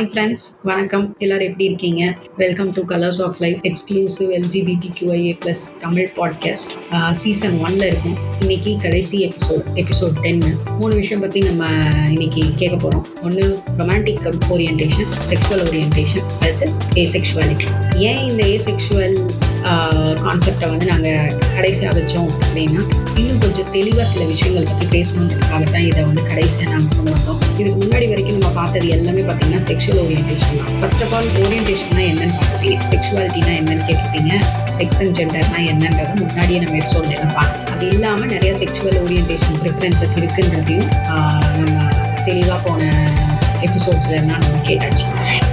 Hi friends வணக்கம். எல்லாரும் எப்படி இருக்கீங்க? Welcome to Colours of Life exclusive LGBT QIA plus Tamil podcast season ஒன்ல இருக்கும். இன்னைக்கு கடைசி எபிசோட் எபிசோட் டென்னு மூணு விஷயம் பற்றி நம்ம இன்னைக்கு கேட்க போகிறோம் ஒன்று ரொமான்டிக் ஓரியன்டேஷன் செக்ஷுவல் ஓரியன்டேஷன் அடுத்து ஏசெக்ஷுவாலிட்டி ஏன் இந்த ஏ செக்ஷுவல் ஏசெக்ஷுவல் கான்செப்டை வந்து நாங்கள் கடைசியாக வச்சோம் அப்படின்னா இன்னும் கொஞ்சம் தெளிவாக சில விஷயங்கள் பற்றி பேசணுன்றதுக்காக தான் இதை வந்து கடைசியாக நாங்கள் கொண்டு வந்தோம் இதுக்கு முன்னாடி வரைக்கும் நம்ம பார்த்தது எல்லாமே பார்த்தீங்கன்னா செக்ஷுவல் ஓரியன்டேஷன் தான். ஃபர்ஸ்ட் ஆஃப் ஆல் ஓரியன்டேஷன்னா என்னன்னு பார்த்துட்டீங்க. செக்ஷுவாலிட்டினா என்னன்னு கேட்டுட்டீங்க. செக்ஸ் அண்ட் ஜெண்டர்னா என்னன்றதை முன்னாடியே நம்ம எபிசோட் எல்லாம் பார்த்தோம். அது இல்லாமல் நிறைய செக்ஷுவல் ஓரியன்டேஷன் ப்ரிஃபரன்சஸ் இருக்குன்றதையும் நம்ம தெளிவாக போன எபிசோட்ஸ்ல எல்லாம் நம்ம கேட்டாச்சு.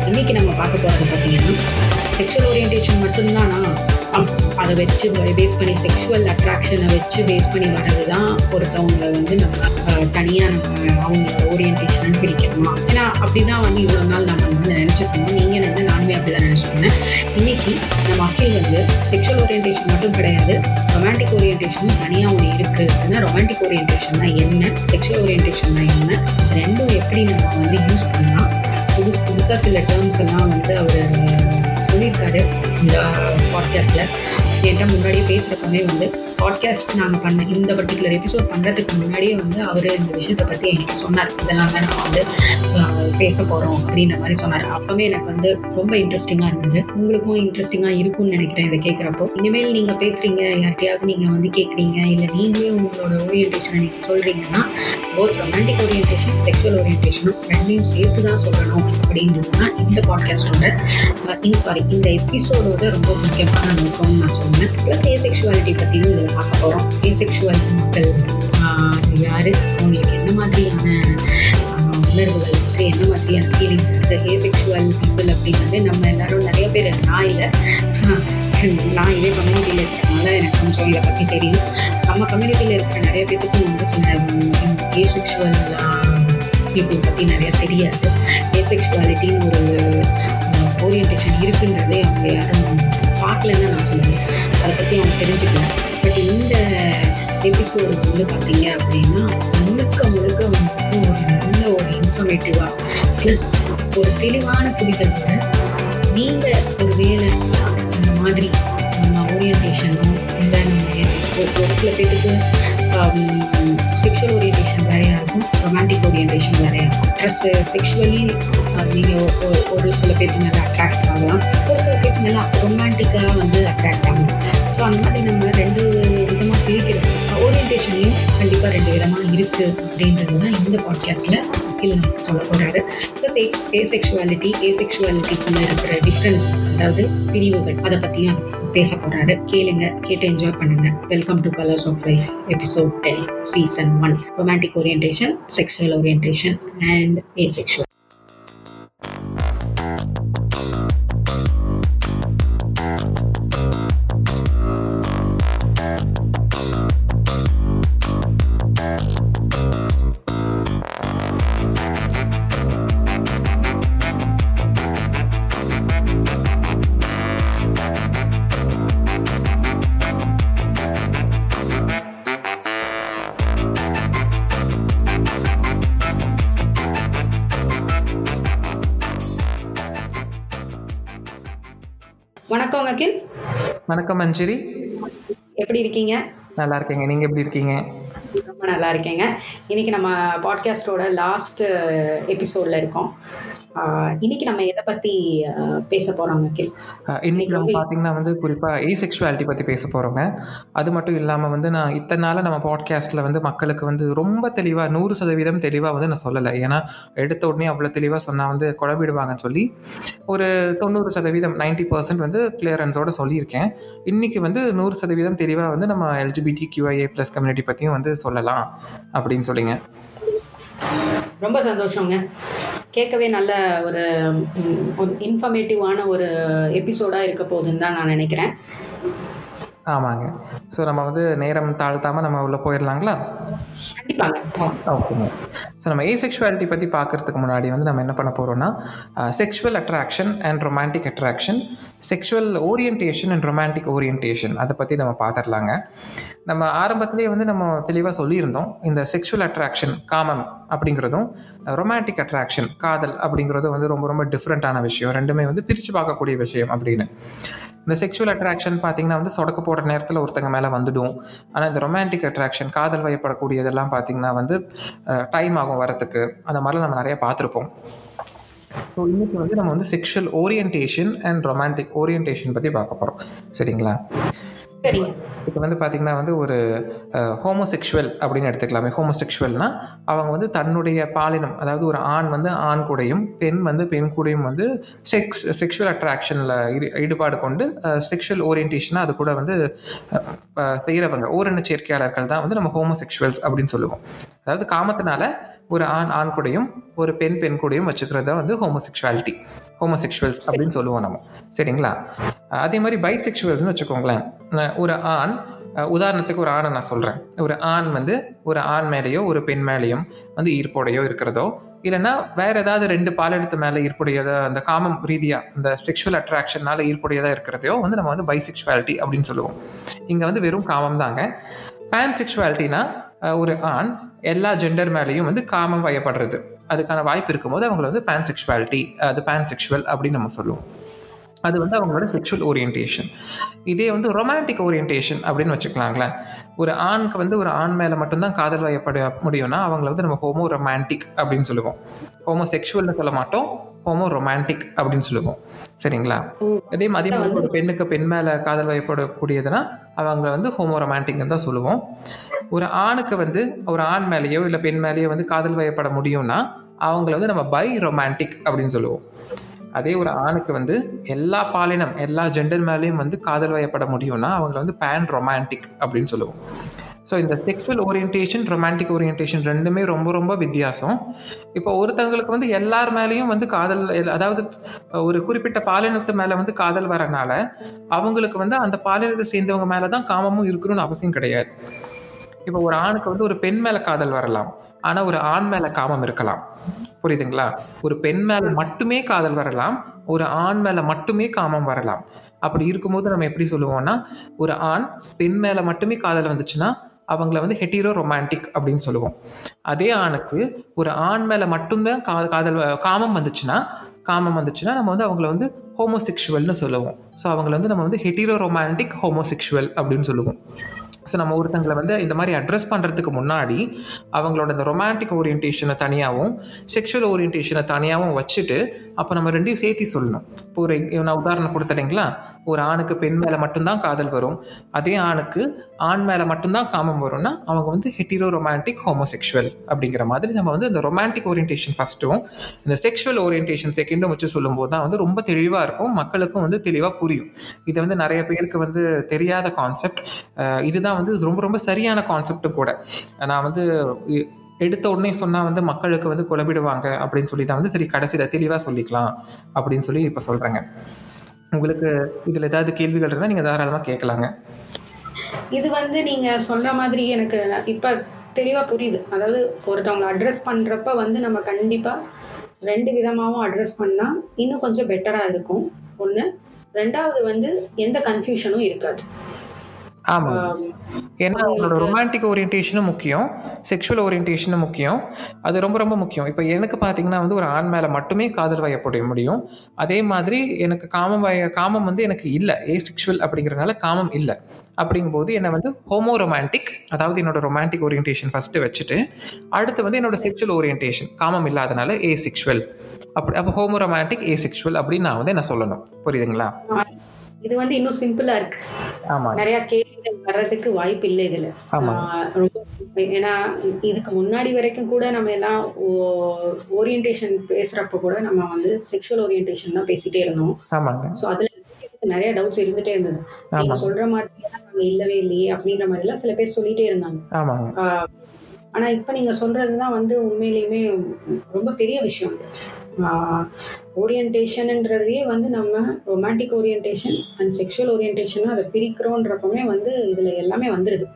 இன்றைக்கி நம்ம பார்க்க போகிறது பார்த்தீங்கன்னா செக்ஷுவல் ஓரியன்டேஷன் மட்டும்தானா? அதை வச்சு பேஸ் பண்ணி செக்ஷுவல் அட்ராக்ஷனை வச்சு பேஸ் பண்ணி வர்றது தான் ஒருத்தவங்களை வந்து நம்ம தனியாக நம்ம அவங்களோட ஓரியன்டேஷன் பிடிக்கணுமா ஏன்னா அப்படி தான் வந்து இவ்வளோ நாள் நம்ம வந்து நினச்சிருக்கோம் நீங்கள் வந்து நானுமே அப்படி தான் நினச்சிருந்தேன் இன்னைக்கு நம்ம அக்கில் வந்து செக்ஷுவல் ஓரியன்டேஷன் மட்டும் கிடையாது ரொமான்டிக் ஓரியன்டேஷன் தனியாக ஒன்று இருக்குது அப்படின்னா ரொமான்டிக் ஓரியன்டேஷன்னா என்ன செக்ஷுவல் ஓரியன்டேஷன்னா என்ன ரெண்டும் எப்படி நம்ம வந்து யூஸ் பண்ணலாம்? புதுசு புதுசாக சில டேர்ம்ஸ் எல்லாம் வந்து அவர் சொல்லியிருக்காரு இந்த பாட்காஸ்ட்டில் என்கிட்ட முன்னாடியே பேசுகிறப்பவே வந்து பாட்காஸ்ட் நான் பண்ண இந்த பர்டிகுலர் எபிசோட் பண்ணுறதுக்கு முன்னாடியே வந்து அவர் இந்த விஷயத்தை பற்றி என்கிட்ட சொன்னார். இதெல்லாம் தான் நம்ம வந்து பேச போகிறோம் அப்படின்ற மாதிரி சொன்னார். அப்போவே எனக்கு வந்து ரொம்ப இன்ட்ரெஸ்டிங்காக இருந்தது. உங்களுக்கும் இன்ட்ரெஸ்டிங்காக இருக்கும்னு நினைக்கிறேன் இதை கேட்குறப்போ இனிமேல் நீங்கள் பேசுகிறீங்க யார்கிட்டயாவது நீங்கள் வந்து கேட்குறீங்க இல்லை நீங்களே உங்களோட ஓரியன்டேஷனை நீங்கள் சொல்கிறீங்கன்னா போத் ரொமான்டிக் ஓரியன்டேஷன் செக்ஷுவல் ஓரியன்டேஷனும் ரெண்டையும் சேர்த்து தான் சொல்லணும் அப்படின்றது தான் இந்த பாட்காஸ்டோட சாரி இந்த எபிசோடோட ரொம்ப முக்கியமான நோக்கம்னு நான் சொன்னேன் ப்ளஸ் ஏ செக்ஷுவாலிட்டி பற்றியும் அப்புறம் பார்க்க ஏ செக்ஷுவல் மக்கள் யார்? அவங்களுக்கு என்ன மாதிரியான உணர்வுகள் இருக்குது என்ன மாதிரியான ஃபீலிங்ஸ் இருக்குது ஏ செக்ஷுவல் பீப்புள் அப்படின்னாலே நம்ம எல்லாரும் நிறைய பேர் நான் இல்லை. நான் இதே கம்யூனிட்டியில் இருக்கிறதுனால எனக்கு கொஞ்சம் இதை பற்றி தெரியும். நம்ம கம்யூனிட்டியில் இருக்கிற நிறைய பேருக்கு வந்து சில ஏ செக்ஷுவல் பீப்புள் பற்றி நிறைய தெரியாது. ஏ ஒரு ஓரியன்டேஷன் இருக்குன்றதே அவங்க யாரும் பார்க்கலன்னு நான் சொல்லுவேன். அதை பற்றி அவங்க தெரிஞ்சுக்கலாம் பட் இந்த எபிசோடு வந்து பார்த்தீங்க அப்படின்னா முழுக்க முழுக்க வந்து ஒரு நல்ல ஒரு இன்ஃபர்மேட்டிவாக ப்ளஸ் ஒரு தெளிவான புரிதலோட நீங்கள் ஒரு வேலை இந்த மாதிரி நம்ம ஓரியன்டேஷனோ இல்லை ஒரு சில பேருக்கு செக்ஷுவல் ஓரியன்டேஷன் வேறையாக இருக்கும் ரொமான்டிக் ஓரியன்டேஷன் வேறையாக இருக்கும். ப்ளஸ் செக்ஷுவலி நீங்கள் ஒரு சில பேருக்கு நல்லா அட்ராக்ட் ஆகலாம். ஒரு சில எல்லாம் ரொமான்டிக்காக வந்து அட்ராக்ட் ஆகும். ஸோ அந்த மாதிரி நம்ம ரெண்டு விதமாக பிரிக்கிறோம். ஓரியன்டேஷன்லையும் கண்டிப்பாக ரெண்டு விதமாக இருக்குது அப்படின்றது தான் இந்த பாட்காஸ்ட்டில் இல்லை சொல்ல போகிறாரு ப்ளஸ் ஏ செக்ஷுவாலிட்டி ஏ செக்ஷுவாலிட்டிக்குள்ளே இருக்கிற டிஃப்ரென்சஸ் அதாவது பிரிவுகள் அதை பற்றியும் பேச போகிறாரு கேளுங்க கேட்டு என்ஜாய் பண்ணுங்க. Welcome to Colours of Life episode ten season one romantic orientation sexual orientation and asexual வணக்கம் மஞ்சரி எப்படி இருக்கீங்க? நல்லா இருக்கேங்க. நீங்க எப்படி இருக்கீங்க? ரொம்ப நல்லா இருக்கேங்க. இன்னைக்கு நம்ம பாட்காஸ்டோட லாஸ்ட் எபிசோட்ல இருக்கோம். இன்னைக்கு நம்ம எதை பத்தி பேச போறோம் அகில்? இன்னைக்கு நம்ம பார்த்தீங்கன்னா வந்து குறிப்பாக ஏ செக்ஷுவாலிட்டி பற்றி பேச போகிறோங்க அது மட்டும் இல்லாமல் வந்து நான் இத்தனை நாள் நம்ம பாட்காஸ்ட்டில் வந்து மக்களுக்கு வந்து ரொம்ப தெளிவாக நூறு சதவீதம் தெளிவாக வந்து நான் சொல்லலை. ஏன்னா எடுத்த உடனே அவ்வளோ தெளிவாக சொன்னால் வந்து குழம்பிடுவாங்கன்னு சொல்லி ஒரு தொண்ணூறு சதவீதம் நைன்ட்டி பர்சன்ட் வந்து கிளியரன்ஸோட சொல்லியிருக்கேன். இன்றைக்கி வந்து நூறு சதவீதம் தெளிவாக வந்து நம்ம எல்ஜிபிடி கியூஐஏ ப்ளஸ் கம்யூனிட்டி பற்றியும் வந்து சொல்லலாம் அப்படின்னு சொல்லிங்க. ரொம்ப சந்தோஷங்க. கேட்கவே நல்ல ஒரு இன்ஃபர்மேட்டிவான ஒரு எபிசோடாக இருக்க போகுதுன்னு தான் நான் நினைக்கிறேன். ஆமாங்க. ஸோ நம்ம வந்து நேரம் தாழ்த்தாமல் நம்ம உள்ளே போயிடலாங்களா கண்டிப்பாங்க. ஓகேங்க ஸோ நம்ம ஏசெக்ஷுவாலிட்டி பற்றி பார்க்குறதுக்கு முன்னாடி வந்து நம்ம என்ன பண்ண போகிறோம்னா sexual attraction and romantic attraction sexual orientation and romantic orientation அதை பற்றி நம்ம பார்த்துடலாங்க நம்ம ஆரம்பத்துலேயே வந்து நம்ம தெளிவாக சொல்லியிருந்தோம். இந்த செக்ஷுவல் அட்ராக்ஷன் காமம் அப்படிங்கிறதும் ரொமான்டிக் அட்ராக்ஷன் காதல் அப்படிங்கிறதும் வந்து ரொம்ப ரொம்ப டிஃப்ரெண்ட்டான விஷயம். ரெண்டுமே வந்து பிரித்து பார்க்கக்கூடிய விஷயம் அப்படின்னு. இந்த செக்ஷுவல் அட்ராக்ஷன் பார்த்தீங்கன்னா வந்து சொடக்க போடுற நேரத்தில் ஒருத்தங்க மேலே வந்துடும். ஆனால் இந்த ரொமான்டிக் அட்ராக்ஷன் காதல் வயப்படக்கூடியதெல்லாம் பார்த்தீங்கன்னா வந்து டைம் ஆகும் வரத்துக்கு அந்த மாதிரிலாம் நம்ம நிறைய பார்த்துருப்போம். ஸோ இன்னைக்கு வந்து நம்ம வந்து sexual orientation and romantic orientation பற்றி பார்க்க போகிறோம் சரிங்களா? சரிங்க. இப்போ வந்து பார்த்திங்கன்னா வந்து ஒரு ஹோமோசெக்ஷுவல் அப்படின்னு எடுத்துக்கலாமே. ஹோமோசெக்ஷுவல்னால் அவங்க வந்து தன்னுடைய பாலினம் அதாவது ஒரு ஆண் வந்து ஆண் கூடையும் பெண் வந்து பெண் கூடையும் வந்து செக்ஸ் செக்ஷுவல் அட்ராக்ஷனில் ஈடுபாடு கொண்டு செக்ஷுவல் ஓரியன்டேஷனாக அது கூட வந்து செய்கிறவங்க ஓரின சேர்க்கையாளர்கள் தான் வந்து நம்ம ஹோமோசெக்ஷுவல்ஸ் அப்படின்னு சொல்லுவோம். அதாவது காமத்தினால ஒரு ஆண் ஆண் கூடையும் ஒரு பெண் பெண் கூடையும் வச்சுக்கிறத வந்து ஹோமோசெக்ஷுவாலிட்டி ஹோமோசெக்ஷுவல்ஸ் அப்படின்னு சொல்லுவோம் நம்ம. சரிங்களா? அதே மாதிரி பைசெக்ஷுவல்ஸ்னு வச்சுக்கோங்களேன். ஒரு ஆண் உதாரணத்துக்கு ஒரு ஆணை நான் சொல்கிறேன் ஒரு ஆண் வந்து ஒரு ஆண் மேலேயோ ஒரு பெண் மேலேயும் வந்து ஈர்ப்போடையோ இருக்கிறதோ இல்லைன்னா வேற ஏதாவது ரெண்டு பாலெடுத்து மேலே ஈர்ப்புடையதோ அந்த காமம் ரீதியாக அந்த செக்ஷுவல் அட்ராக்ஷனால ஈர்ப்புடையதாக இருக்கிறதையோ வந்து நம்ம வந்து பைசெக்ஷுவாலிட்டி அப்படின்னு சொல்லுவோம். இங்கே வந்து வெறும் காமம் தாங்க பேன் செக்ஷுவாலிட்டினா ஒரு ஆண் எல்லா ஜெண்டர் மேலேயும் வந்து காமம் வயப்படுறது. அதுக்கான வாய்ப்பு இருக்கும்போது அவங்கள வந்து பேன் செக்ஷுவாலிட்டி அது பேன் செக்ஷுவல் அப்படின்னு நம்ம சொல்லுவோம். அது வந்து அவங்களோட செக்ஷுவல் ஓரியன்டேஷன் இதே வந்து ரொமான்டிக் ஓரியன்டேஷன் அப்படின்னு வச்சுக்கலாங்களேன். ஒரு ஆணுக்கு வந்து ஒரு ஆண் மேலே மட்டும்தான் காதல் வயப்பட முடியும்னா அவங்கள வந்து நம்ம ஹோமோ ரொமான்டிக் அப்படின்னு சொல்லுவோம். ஹோமோ செக்ஷுவல்னு சொல்ல மாட்டோம். ஹோமோ ரொமான்டிக் அப்படின்னு சொல்லுவோம். சரிங்களா? அதே மாதிரி ஒரு பெண்ணுக்கு பெண் மேலே காதல் வயப்படக்கூடியதுன்னா அவங்க வந்து ஹோமோ ரொமான்டிக்னு தான் சொல்லுவோம். ஒரு ஆணுக்கு வந்து ஒரு ஆண் மேலேயோ இல்லை பெண் மேலேயோ வந்து காதல் வயப்பட முடியும்னா அவங்கள வந்து நம்ம பை ரொமான்டிக் அப்படின்னு சொல்லுவோம். அதே ஒரு ஆணுக்கு வந்து எல்லா பாலினம் எல்லா ஜெண்டர் மேலேயும் வந்து காதல் வயப்பட முடியும்னா அவங்கள வந்து பேன் ரொமான்டிக் அப்படின்னு சொல்லுவோம். ஸோ இந்த செக்ஷுவல் ஓரியன்டேஷன் ரொமான்டிக் ஓரியன்டேஷன் ரெண்டுமே ரொம்ப ரொம்ப வித்தியாசம். இப்போ ஒருத்தவங்களுக்கு வந்து எல்லார் மேலேயும் வந்து காதல் அதாவது ஒரு குறிப்பிட்ட பாலினத்து மேலே வந்து காதல் வரனால அவங்களுக்கு வந்து அந்த பாலினத்தை சேர்ந்தவங்க மேலே தான் காமமும் இருக்கணும்னு அவசியம் கிடையாது. இப்போ ஒரு ஆணுக்கு வந்து ஒரு பெண் மேல காதல் வரலாம். ஆனா ஒரு ஆண் மேல காமம் இருக்கலாம். புரியுதுங்களா? ஒரு பெண் மேல மட்டுமே காதல் வரலாம். ஒரு ஆண் மேல மட்டுமே காமம் வரலாம். அப்படி இருக்கும்போது நம்ம எப்படி சொல்லுவோம்னா ஒரு ஆண் பெண் மேல மட்டுமே காதல் வந்துச்சுன்னா அவங்கள வந்து ஹெட்டீரோ ரொமான்டிக் அப்படின்னு சொல்லுவோம். அதே ஆணுக்கு ஒரு ஆண் மேல மட்டும்தான் கா காதல் காமம் வந்துச்சுன்னா காமம் வந்துச்சுன்னா நம்ம வந்து அவங்கள வந்து ஹோமோசெக்ஷுவல்னு சொல்லுவோம். ஸோ அவங்கள வந்து நம்ம வந்து ஹெட்டிரோ ரொமான்டிக் ஹோமோசெக்ஷுவல் அப்படின்னு சொல்லுவோம். ஸோ நம்ம ஒருத்தங்களை வந்து இந்த மாதிரி அட்ரஸ் பண்ணுறதுக்கு முன்னாடி அவங்களோட இந்த ரொமான்டிக் ஓரியன்டேஷனை தனியாகவும் செக்ஷுவல் ஓரியன்டேஷனை தனியாகவும் வச்சுட்டு அப்போ நம்ம ரெண்டையும் சேர்த்து சொல்லணும். இப்போ ஒரு நான் உதாரணம் கொடுத்துட்டீங்களா? ஒரு ஆணுக்கு பெண் மேலே மட்டும்தான் காதல் வரும். அதே ஆணுக்கு ஆண் மேலே மட்டும்தான் காமம் வரும்னா அவங்க வந்து ஹெட்டிரோ ரொமான்டிக் ஹோமோசெக்ஷுவல் அப்படிங்கிற மாதிரி நம்ம வந்து இந்த ரொமான்டிக் ஓரியன்டேஷன் ஃபஸ்ட்டும் இந்த செக்ஷுவல் ஓரியன்டேஷன் செகண்டும் வச்சு சொல்லும்போது தான் வந்து ரொம்ப தெளிவாக இருக்கும். மக்களுக்கும் வந்து தெளிவாக புரியும். இது வந்து நிறைய பேருக்கு வந்து தெரியாத கான்செப்ட் இதுதான் வந்து ரொம்ப ரொம்ப சரியான கான்செப்டும் கூட. நான் வந்து எடுத்த உடனே சொன்னால் வந்து மக்களுக்கு வந்து குழம்பிடுவாங்க அப்படின்னு சொல்லி தான் வந்து சரி கடைசியில் தெளிவாக சொல்லிக்கலாம் அப்படின்னு சொல்லி இப்போ சொல்கிறேங்க உங்களுக்கு இதில் ஏதாவது கேள்விகள் இருந்தால் நீங்கள் தாராளமாக கேட்கலாங்க. இது வந்து நீங்கள் சொல்கிற மாதிரி எனக்கு இப்போ தெளிவாக புரியுது. அதாவது ஒருத்தவங்களை அட்ரஸ் பண்ணுறப்ப வந்து நம்ம கண்டிப்பாக ரெண்டு விதமாகவும் அட்ரஸ் பண்ணால் இன்னும் கொஞ்சம் பெட்டராக இருக்கும். ஒன்று ரெண்டாவது வந்து எந்த கன்ஃபியூஷனும் இருக்காது. ஆமாம் ஏன்னா அவங்களோட ரொமான்டிக் ஓரியன்டேஷனும் முக்கியம். செக்ஷுவல் ஓரியன்டேஷனும் முக்கியம். அது ரொம்ப ரொம்ப முக்கியம். இப்போ எனக்கு பார்த்தீங்கன்னா வந்து ஒரு ஆண் மேலே மட்டுமே காதல் வயப்பட முடியும். அதே மாதிரி எனக்கு காமம் வய காமம் வந்து எனக்கு இல்லை. ஏ செக்ஷுவல் அப்படிங்கிறனால காமம் இல்லை. அப்படிங்கும்போது என்னை வந்து ஹோமோ ரொமான்டிக் அதாவது என்னோட ரொமான்டிக் ஓரியன்டேஷன் ஃபஸ்ட்டு வச்சுட்டு அடுத்து வந்து என்னோட செக்ஷுவல் ஓரியன்டேஷன் காமம் இல்லாதனால ஏ செக்ஷுவல் அப்படி அப்போ ஹோமோ ரொமான்டிக் ஏ செக்ஷுவல் அப்படின்னு நான் வந்து என்ன சொல்லணும்? புரியுதுங்களா? இது வந்து இன்னும் சிம்பிளா இருக்கு. நிறைய கேள்விகள் வர்றதுக்கு வாய்ப்பு இல்லை இதுல. ரொம்ப ஏன்னா இதுக்கு முன்னாடி வரைக்கும் கூட நம்ம எல்லாம் ஓரியன்டேஷன் பேசுறப்ப கூட நம்ம வந்து செக்ஷுவல் ஓரியன்டேஷன் தான் பேசிட்டே இருந்தோம். ஸோ அதுல நிறைய டவுட்ஸ் இருந்துட்டே இருந்தது. நீங்க. சொல்ற மாதிரி நாங்க இல்லவே இல்லையே அப்படின்ற மாதிரி எல்லாம் சில பேர் சொல்லிட்டே இருந்தாங்க. ஆனா இப்ப நீங்க சொல்றதுதான் வந்து உண்மையிலுமே ரொம்ப பெரிய விஷயம். ஓரியன்டேஷன்ன்றதையே வந்து நம்ம romantic orientation and sexual orientation அதை பிரிக்கிறோன்றப்பமே வந்து இதுல எல்லாமே வந்துடுது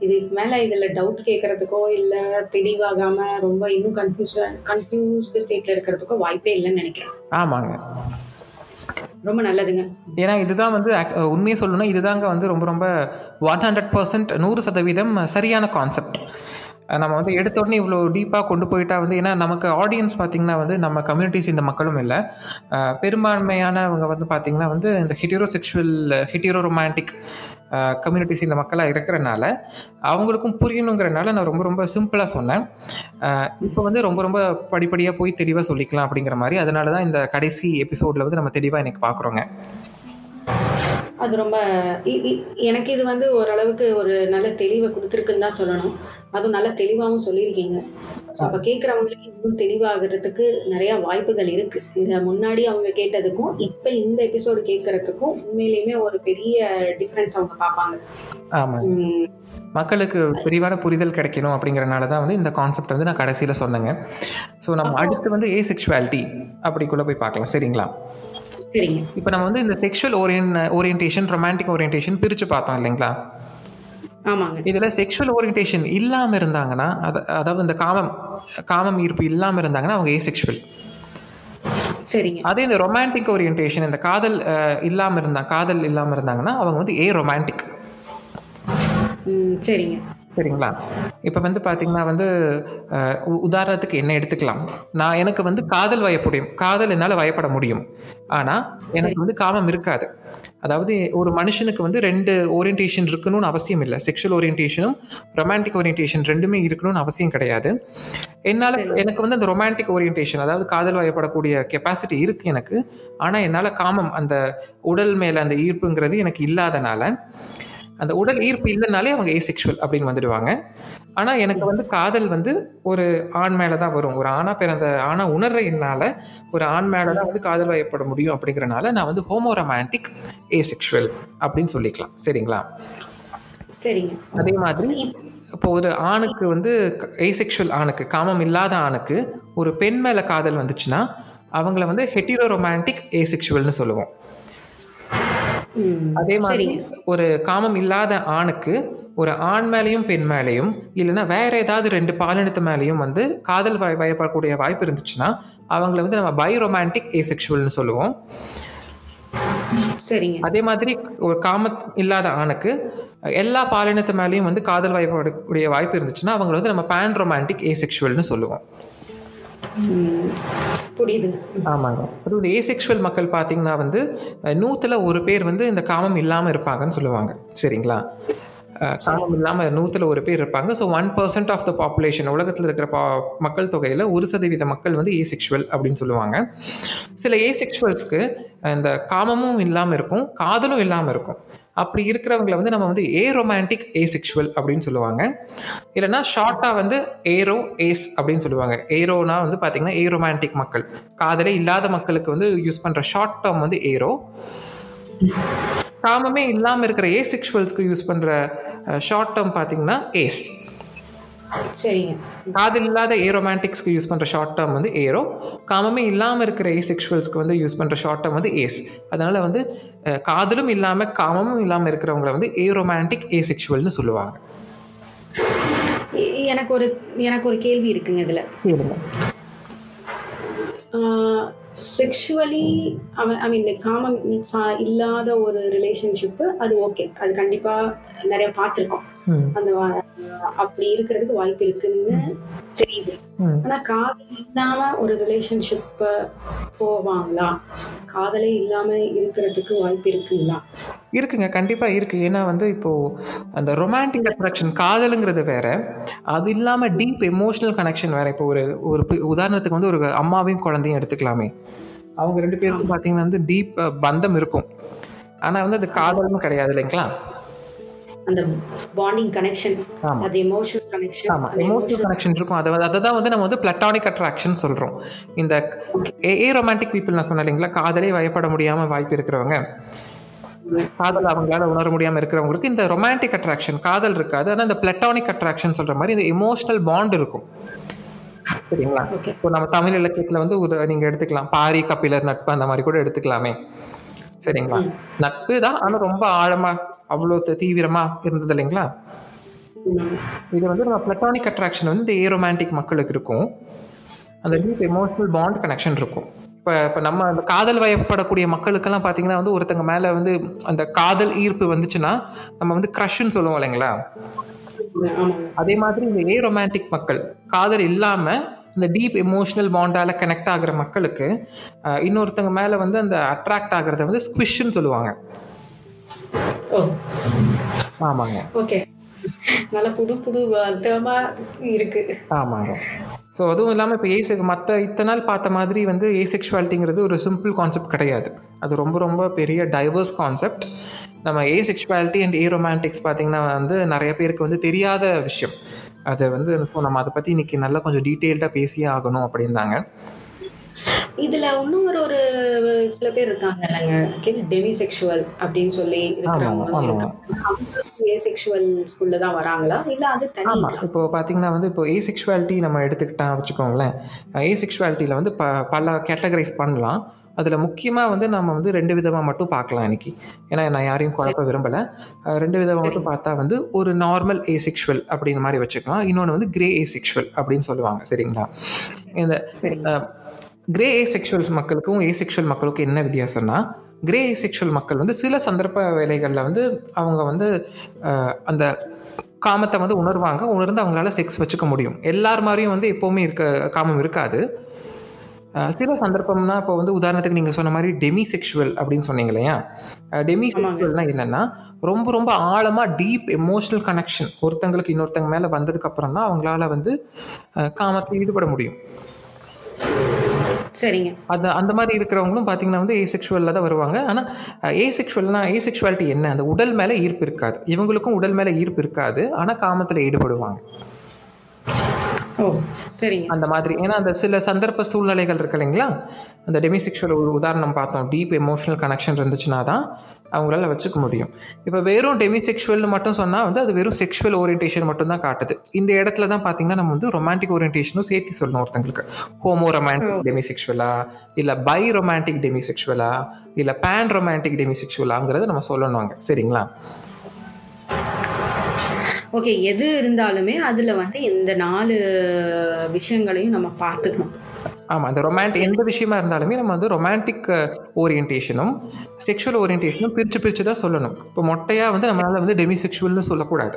இதுக்கு மேல இதுல டவுட் கேட்கறதுக்கோ இல்ல தெளிவாகாம ரொம்ப இன்னும் கன்ஃபியூஸ் கன்ஃபியூஸ்டு ஸ்டேட்ல இருக்கிறதுக்கோ வாய்ப்பே இல்லைன்னு நினைக்கிறேன். ஆமாங்க. ரொம்ப நல்லதுங்க. ஏன்னா இதுதான் வந்து உண்மையை சொல்லணும்னா இதுதாங்க வந்து ரொம்ப ரொம்ப ஒன் ஹண்ட்ரட் பர்சன்ட் நூறு சதவீதம் சரியான கான்செப்ட் நம்ம வந்து எடுத்த உடனே இவ்வளோ டீப்பாக கொண்டு போயிட்டா வந்து ஏன்னா நமக்கு ஆடியன்ஸ் பார்த்திங்கன்னா வந்து நம்ம கம்யூனிட்டிஸ் இந்த மக்களும் இல்லை. பெரும்பான்மையானவங்க வந்து பார்த்திங்கன்னா வந்து இந்த heterosexual heteroromantic communities இந்த மக்களாக இருக்கிறனால அவங்களுக்கும் புரியணுங்கிறனால நான் ரொம்ப ரொம்ப சிம்பிளாக சொன்னேன். இப்போ வந்து ரொம்ப ரொம்ப படிப்படியாக போய் தெளிவாக சொல்லிக்கலாம் அப்படிங்கிற மாதிரி. அதனால தான் இந்த கடைசி எபிசோடில் வந்து நம்ம தெளிவாக எனக்கு பார்க்குறோங்க அது ரொம்ப எனக்கு இது வந்து ஓரளவுக்கு ஒரு நல்ல தெளிவை கொடுத்துருக்குன்னு தான் சொல்லணும். அதுவும் நல்ல தெளிவாகவும் சொல்லியிருக்கீங்க. ஸோ அப்போ கேட்குறவங்களுக்கு இன்னும் தெளிவாகிறதுக்கு நிறைய வாய்ப்புகள் இருக்கு. இதை முன்னாடி அவங்க கேட்டதுக்கும் இப்போ இந்த எபிசோடு கேட்கறதுக்கும் உண்மையிலேயுமே ஒரு பெரிய டிஃப்ரென்ஸ் அவங்க பார்ப்பாங்க. மக்களுக்கு விரிவான புரிதல் கிடைக்கணும் அப்படிங்கறனால தான் வந்து இந்த கான்செப்ட் வந்து நான் கடைசியில் சொன்னேங்க. ஸோ நம்ம அடுத்து வந்து ஏ செக்ஷுவாலிட்டி அப்படிக்குள்ளே போய் பார்க்கலாம். சரிங்களா? சரிங்க. இப்போ நம்ம வந்து இந்த sexual orien orientation romantic orientation பிரித்து பார்த்தோம் இல்லைங்களா? இதில் செக்ஷுவல் ஓரியன்டேஷன் இல்லாமல் இருந்தாங்கன்னா அது அதாவது இந்த காமம் காமம் ஈர்ப்பு இல்லாமல் இருந்தாங்கன்னா அவங்க ஏ செக்ஷுவல் சரிங்க. அதே இந்த ரொமான்டிக் ஓரியன்டேஷன் இந்த காதல் இல்லாமல் இருந்தாங்க காதல் இல்லாமல் இருந்தாங்கன்னா அவங்க வந்து ஏ ரொமான்டிக் சரிங்க. சரிங்களா? இப்போ வந்து பார்த்தீங்கன்னா வந்து உதாரணத்துக்கு என்ன எடுத்துக்கலாம்? நான் எனக்கு வந்து காதல் வயப்படும் காதல் என்னால் வயப்பட முடியும். ஆனால் எனக்கு வந்து காமம் இருக்காது. அதாவது ஒரு மனுஷனுக்கு வந்து ரெண்டு ஓரியன்டேஷன் இருக்கணும்னு அவசியம் இல்லை. செக்ஷுவல் ஓரியன்டேஷனும் ரொமான்டிக் ஓரியன்டேஷன் ரெண்டுமே இருக்கணும்னு அவசியம் கிடையாது. என்னால் எனக்கு வந்து அந்த ரொமான்டிக் ஓரியன்டேஷன் அதாவது காதல் வயப்படக்கூடிய கெப்பாசிட்டி இருக்குது எனக்கு. ஆனால் என்னால் காமம் அந்த உடல் மேலே அந்த ஈர்ப்புங்கிறது எனக்கு இல்லாதனால அந்த உடல் ஈர்ப்பு இல்லைனாலே அவங்க ஏசெக்ஷுவல் அப்படின்னு வந்துடுவாங்க. ஆனால் எனக்கு வந்து காதல் வந்து ஒரு ஆண் மேலே தான் வரும். ஒரு ஆணா பிறந்த ஆணா உணர்ற என்னால் ஒரு ஆண் மேலே தான் வந்து காதல் வயப்பட முடியும் அப்படிங்கிறனால நான் வந்து ஹோமோ ரொமான்டிக் ஏசெக்ஷுவல் அப்படின்னு சொல்லிக்கலாம். சரிங்களா? சரிங்க. அதே மாதிரி இப்போ ஒரு ஆணுக்கு வந்து ஏசெக்ஷுவல் ஆணுக்கு காமம் இல்லாத ஆணுக்கு ஒரு பெண் மேலே காதல் வந்துச்சுன்னா அவங்கள வந்து ஹெட்டிரோ ரொமான்டிக் ஏசெக்ஷுவல்னு சொல்லுவோம். அதே மாதிரி ஒரு காமம் இல்லாத ஆணுக்கு ஒரு ஆண் மேலேயும் பெண் மேலேயும் இல்லைன்னா வேற ஏதாவது ரெண்டு பாலினத்து மேலேயும் வந்து காதல் வய வயப்படக்கூடிய வாய்ப்பு இருந்துச்சுன்னா அவங்கள வந்து நம்ம பை ரொமான்டிக் ஏசெக்ஷுவல்னு சொல்லுவோம். சரிங்க. அதே மாதிரி ஒரு காம இல்லாத ஆணுக்கு எல்லா பாலினத்து மேலேயும் வந்து காதல் வயப்படக்கூடிய வாய்ப்பு இருந்துச்சுன்னா அவங்கள வந்து நம்ம பேன் ரொமான்டிக் ஏசெக்ஷுவல்னு சொல்லுவோம். புரியுதுங்க ஆமாங்க. அதாவது ஏசெக்ஷுவல் மக்கள் பார்த்தீங்கன்னா வந்து அஹ், நூத்துல ஒரு பேர் வந்து இந்த காமம் இல்லாமல் இருப்பாங்கன்னு சொல்லுவாங்க. சரிங்களா? காமம் இல்லாமல் நூத்துல ஒரு பேர் இருப்பாங்க. So one percent of the population உலகத்தில் இருக்கிற பா மக்கள் தொகையில் ஒரு சதவீத மக்கள் வந்து ஏசெக்ஷுவல் அப்படின்னு சொல்லுவாங்க. சில ஏசெக்ஷுவல்ஸ்க்கு இந்த காமமும் இல்லாமல் இருக்கும் காதலும் இல்லாமல் இருக்கும். அப்படி இருக்கிறவங்கள வந்து நம்ம வந்து ஏ ரொமான்டிக் ஏசெக்ஷுவல் அப்படின்னு சொல்லுவாங்க. இல்லைன்னா ஷார்ட்டாக வந்து ஏரோ ஏஸ் அப்படின்னு சொல்லுவாங்க. ஏரோனா வந்து பார்த்தீங்கன்னா ஏ ரொமான்டிக் மக்கள். காதலே இல்லாத மக்களுக்கு வந்து யூஸ் பண்ணுற ஷார்ட் டேர்ம் வந்து ஏரோ. காமமே இல்லாமல் இருக்கிற ஏ செக்ஷுவல்ஸ்க்கு யூஸ் பண்ணுற ஷார்ட் டேர்ம் பார்த்தீங்கன்னா ஏஸ். சரிங்க. காதல் இல்லாத ஏ ரொமான்டிக்ஸ்க்கு யூஸ் பண்ணுற ஷார்ட் டேர்ம் வந்து ஏரோ. காமமே இல்லாமல் இருக்கிற ஏ செக்ஷுவல்ஸ்க்கு வந்து யூஸ் பண்ணுற ஷார்ட் டேர்ம் வந்து ஏஸ். அதனால் வந்து காதலும் இல்லாமல் காமமும் இல்லாமல் இருக்கிறவங்கள வந்து ஏ ரொமான்டிக் ஏ செக்ஷுவல்னு சொல்லுவாங்க. எனக்கு ஒரு எனக்கு ஒரு கேள்வி இருக்குங்க இதுல. செக்ஷுவலி ஐ மீன் லைக் காமம் இல்லாத ஒரு ரிலேஷன்ஷிப்பு அது ஓகே அது கண்டிப்பா நிறைய பார்த்துருக்கோம். அந்த அப்படி இருக்கிறதுக்கு வாய்ப்பு இருக்குன்னு தெரியுது. ஆனா காதல் இல்லாம ஒரு ரிலேஷன்ஷிப்ப போவாங்களா? காதலே இல்லாம இருக்கிறதுக்கு வாய்ப்பு இருக்குங்களா? இருக்குங்க கண்டிப்பாக இருக்குது ஏன்னா வந்து இப்போது அந்த ரொமான்டிக் அட்ராக்ஷன் காதலுங்கிறது வேற. அது இல்லாமல் டீப் எமோஷனல் கனெக்ஷன் வேற. இப்போ ஒரு ஒரு உதாரணத்துக்கு வந்து ஒரு அம்மாவையும் குழந்தையும் எடுத்துக்கலாமே. அவங்க ரெண்டு பேருக்கும் பார்த்தீங்கன்னா வந்து டீப் பந்தம் இருக்கும். ஆனால் வந்து அது காதலும் கிடையாது இல்லைங்களா? அந்த பாண்டிங் கனெக்ஷன் ஆமா. அது எமோஷனல் கனெக்ஷன் ஆமாம் எமோஷனல் கனெக்ஷன் இருக்கும். அதை அதை வந்து நம்ம வந்து பிளட்டானிக் அட்ராக்ஷன் சொல்கிறோம் இந்த ஏ ரொமான்டிக் பீப்புள் நான் சொன்னேன் இல்லைங்களா? காதலே வயப்பட முடியாமல் வாய்ப்பு இருக்கிறவங்க. காதல் அவங்களால உணர முடியாமல் இருக்கிறவங்களுக்கு இந்த ரொமான்டிக் அட்ராக்ஷன் காதல் இருக்காது. ஆனால் இந்த பிளட்டானிக் அட்ராக்ஷன் சொல்கிற மாதிரி இந்த எமோஷனல் பாண்ட் இருக்கும். சரிங்களா? இப்போ நம்ம தமிழ் இலக்கியத்தில் வந்து ஒரு நீங்கள் எடுத்துக்கலாம். பாரி கபிலர் நட்பு அந்த மாதிரி கூட எடுத்துக்கலாமே. சரிங்களா? நட்பு தான் ஆனால் ரொம்ப ஆழமாக அவ்வளோ தீவிரமாக இருந்தது இல்லைங்களா? இது வந்து நம்ம பிளட்டானிக் அட்ராக்ஷன் வந்து இந்த ஏரோமேண்டிக் மக்களுக்கு இருக்கும். அந்த டீப் எமோஷனல் பாண்ட் கனெக்ஷன் இருக்கும். இப்போ இப்போ நம்ம அந்த காதல் வயப்படக்கூடிய மக்களுக்கெல்லாம் பார்த்தீங்கன்னா வந்து ஒருத்தங்க மேலே வந்து அந்த காதல் ஈர்ப்பு வந்துச்சுன்னா நம்ம வந்து க்ரஷ்ன்னு சொல்லுவோம் இல்லைங்களா? அதே மாதிரி இந்த ஏ ரொமான்டிக் மக்கள் காதல் இல்லாமல் இந்த டீப் எமோஷனல் பாண்டால கனெக்ட் ஆகுற மக்களுக்கு இன்னொருத்தங்க மேலே வந்து அந்த அட்ராக்ட் ஆகுறத வந்து ஸ்குவிஷ்ன்னு சொல்லுவாங்க. ஆமாங்க. ஓகே. நல்ல புது புது இருக்கு. ஆமாங்க. ஸோ அதுவும் இல்லாமல் இப்போ ஏ மற்ற இத்தனை நாள் பார்த்த மாதிரி வந்து ஏ செக்ஷுவாலிட்டிங்கிறது ஒரு சிம்பிள் கான்செப்ட் கிடையாது. அது ரொம்ப ரொம்ப பெரிய டைவர்ஸ் கான்செப்ட் நம்ம asexuality and aromantics பார்த்தீங்கன்னா வந்து நிறைய பேருக்கு வந்து தெரியாத விஷயம். அது வந்து ஸோ நம்ம அதை பற்றி இன்னைக்கு நல்லா கொஞ்சம் டீட்டெயில்டாக பேசியே ஆகணும் அப்படின்னாங்க இதுல இன்னும் ஒரு ஒரு சில பேர் இருக்காங்க இல்லைங்க. டெமி செக்ஷுவல் அப்படின்னு சொல்லி இருக்கிறவங்க தான் வராங்களா? இல்ல அது தனி இப்போ பார்த்தீங்கன்னா வந்து இப்போ ஏ செக்ஷுவாலிட்டி நம்ம எடுத்துக்கிட்டா வச்சுக்கோங்களேன். ஏ செக்ஷுவாலிட்டியில் வந்து பல கேட்டகரைஸ் பண்ணலாம். அதில் முக்கியமாக வந்து நம்ம வந்து ரெண்டு விதமாக மட்டும் பார்க்கலாம் இன்னைக்கு. ஏன்னா நான் யாரையும் குழப்ப விரும்பலை. ரெண்டு விதமாக மட்டும் பார்த்தா வந்து ஒரு நார்மல் ஏ செக்ஷுவல் அப்படின்னு மாதிரி வச்சுக்கலாம். இன்னொன்று வந்து கிரே ஏ செக்ஷுவல் அப்படின்னு சொல்லுவாங்க. சரிங்களா? இந்த கிரே ஏ செக்ஷுவல்ஸ் மக்களுக்கும் ஏ செக்ஷுவல் மக்களுக்கும் என்ன வித்தியாசம்னா கிரே ஏ செக்ஷுவல் மக்கள் வந்து சில சந்தர்ப்ப வேலைகளில் வந்து அவங்க வந்து அந்த காமத்தை வந்து உணர்வாங்க. உணர்ந்து அவங்களால செக்ஸ் வச்சுக்க முடியும். எல்லார் மாதிரியும் வந்து எப்போவுமே இருக்க காமம் இருக்காது. சில சந்தர்ப்பம்னா இப்போ வந்து உதாரணத்துக்கு நீங்கள் சொன்ன மாதிரி டெமி செக்ஷுவல் அப்படின்னு சொன்னீங்க இல்லையா? டெமி செக்ஷுவல்னா என்னன்னா ரொம்ப ரொம்ப ஆழமாக டீப் எமோஷனல் கனெக்ஷன் ஒருத்தங்களுக்கு இன்னொருத்தங்க மேலே வந்ததுக்கு அப்புறம் தான் அவங்களால வந்து காமத்தில் ஈடுபட முடியும். சரிங்க. அது அந்த மாதிரி இருக்கிறவங்களும் பார்த்தீங்கன்னா வந்து ஏசெக்ஷுவலில் தான் வருவாங்க. ஆனால் ஏசெக்ஷுவல்னா ஏசெக்ஷுவாலிட்டி என்ன? அந்த உடல் மேலே ஈர்ப்பு இருக்காது. இவங்களுக்கும் உடல் மேலே ஈர்ப்பு இருக்காது. ஆனால் காமத்தில் ஈடுபடுவாங்க. ஓ சரிங்க. அந்த மாதிரி. ஏன்னா அந்த சில சந்தர்ப்ப சூழ்நிலைகள் இருக்கு இல்லைங்களா? அந்த டெமிசெக்ஷுவல் ஒரு உதாரணம் பார்த்தோம். டீப் எமோஷனல் கனெக்ஷன் இருந்துச்சுன்னா தான் அவங்களால வச்சுக்க முடியும். இப்போ வெறும் டெமிசெக்ஷுவல்னு மட்டும் சொன்னால் வந்து அது வெறும் செக்ஷுவல் ஓரியன்டேஷன் மட்டும் தான் காட்டுது. இந்த இடத்துல தான் பார்த்தீங்கன்னா நம்ம வந்து ரொமான்டிக் ஓரியன்டேஷனும் சேர்த்து சொல்லணும் ஒருத்தங்களுக்கு. ஹோமோ ரொமான்டிக் டெமிசெக்ஷுவலா இல்லை பை ரொமான்டிக் டெமிசெக்ஷுவலா இல்லை பேன் ரொமான்டிக் டெமிசெக்ஷுவலாங்கிறத நம்ம சொல்லணும் அங்க. சரிங்களா? ஓகே எது இருந்தாலுமே அதுல வந்து இந்த நாலு விஷயங்களையும் நம்ம பார்த்துக்கணும். ஆமாம் அந்த ரொமான்டிக் எந்த விஷயமா இருந்தாலுமே நம்ம வந்து ரொமான்டிக் ஓரியன்டேஷனும் செக்ஷுவல் ஓரியன்டேஷனும் பிரித்து பிரித்து தான் சொல்லணும். இப்போ மொட்டையாக வந்து நம்மளால வந்து டெமி செக்ஷுவல்னு சொல்லக்கூடாது.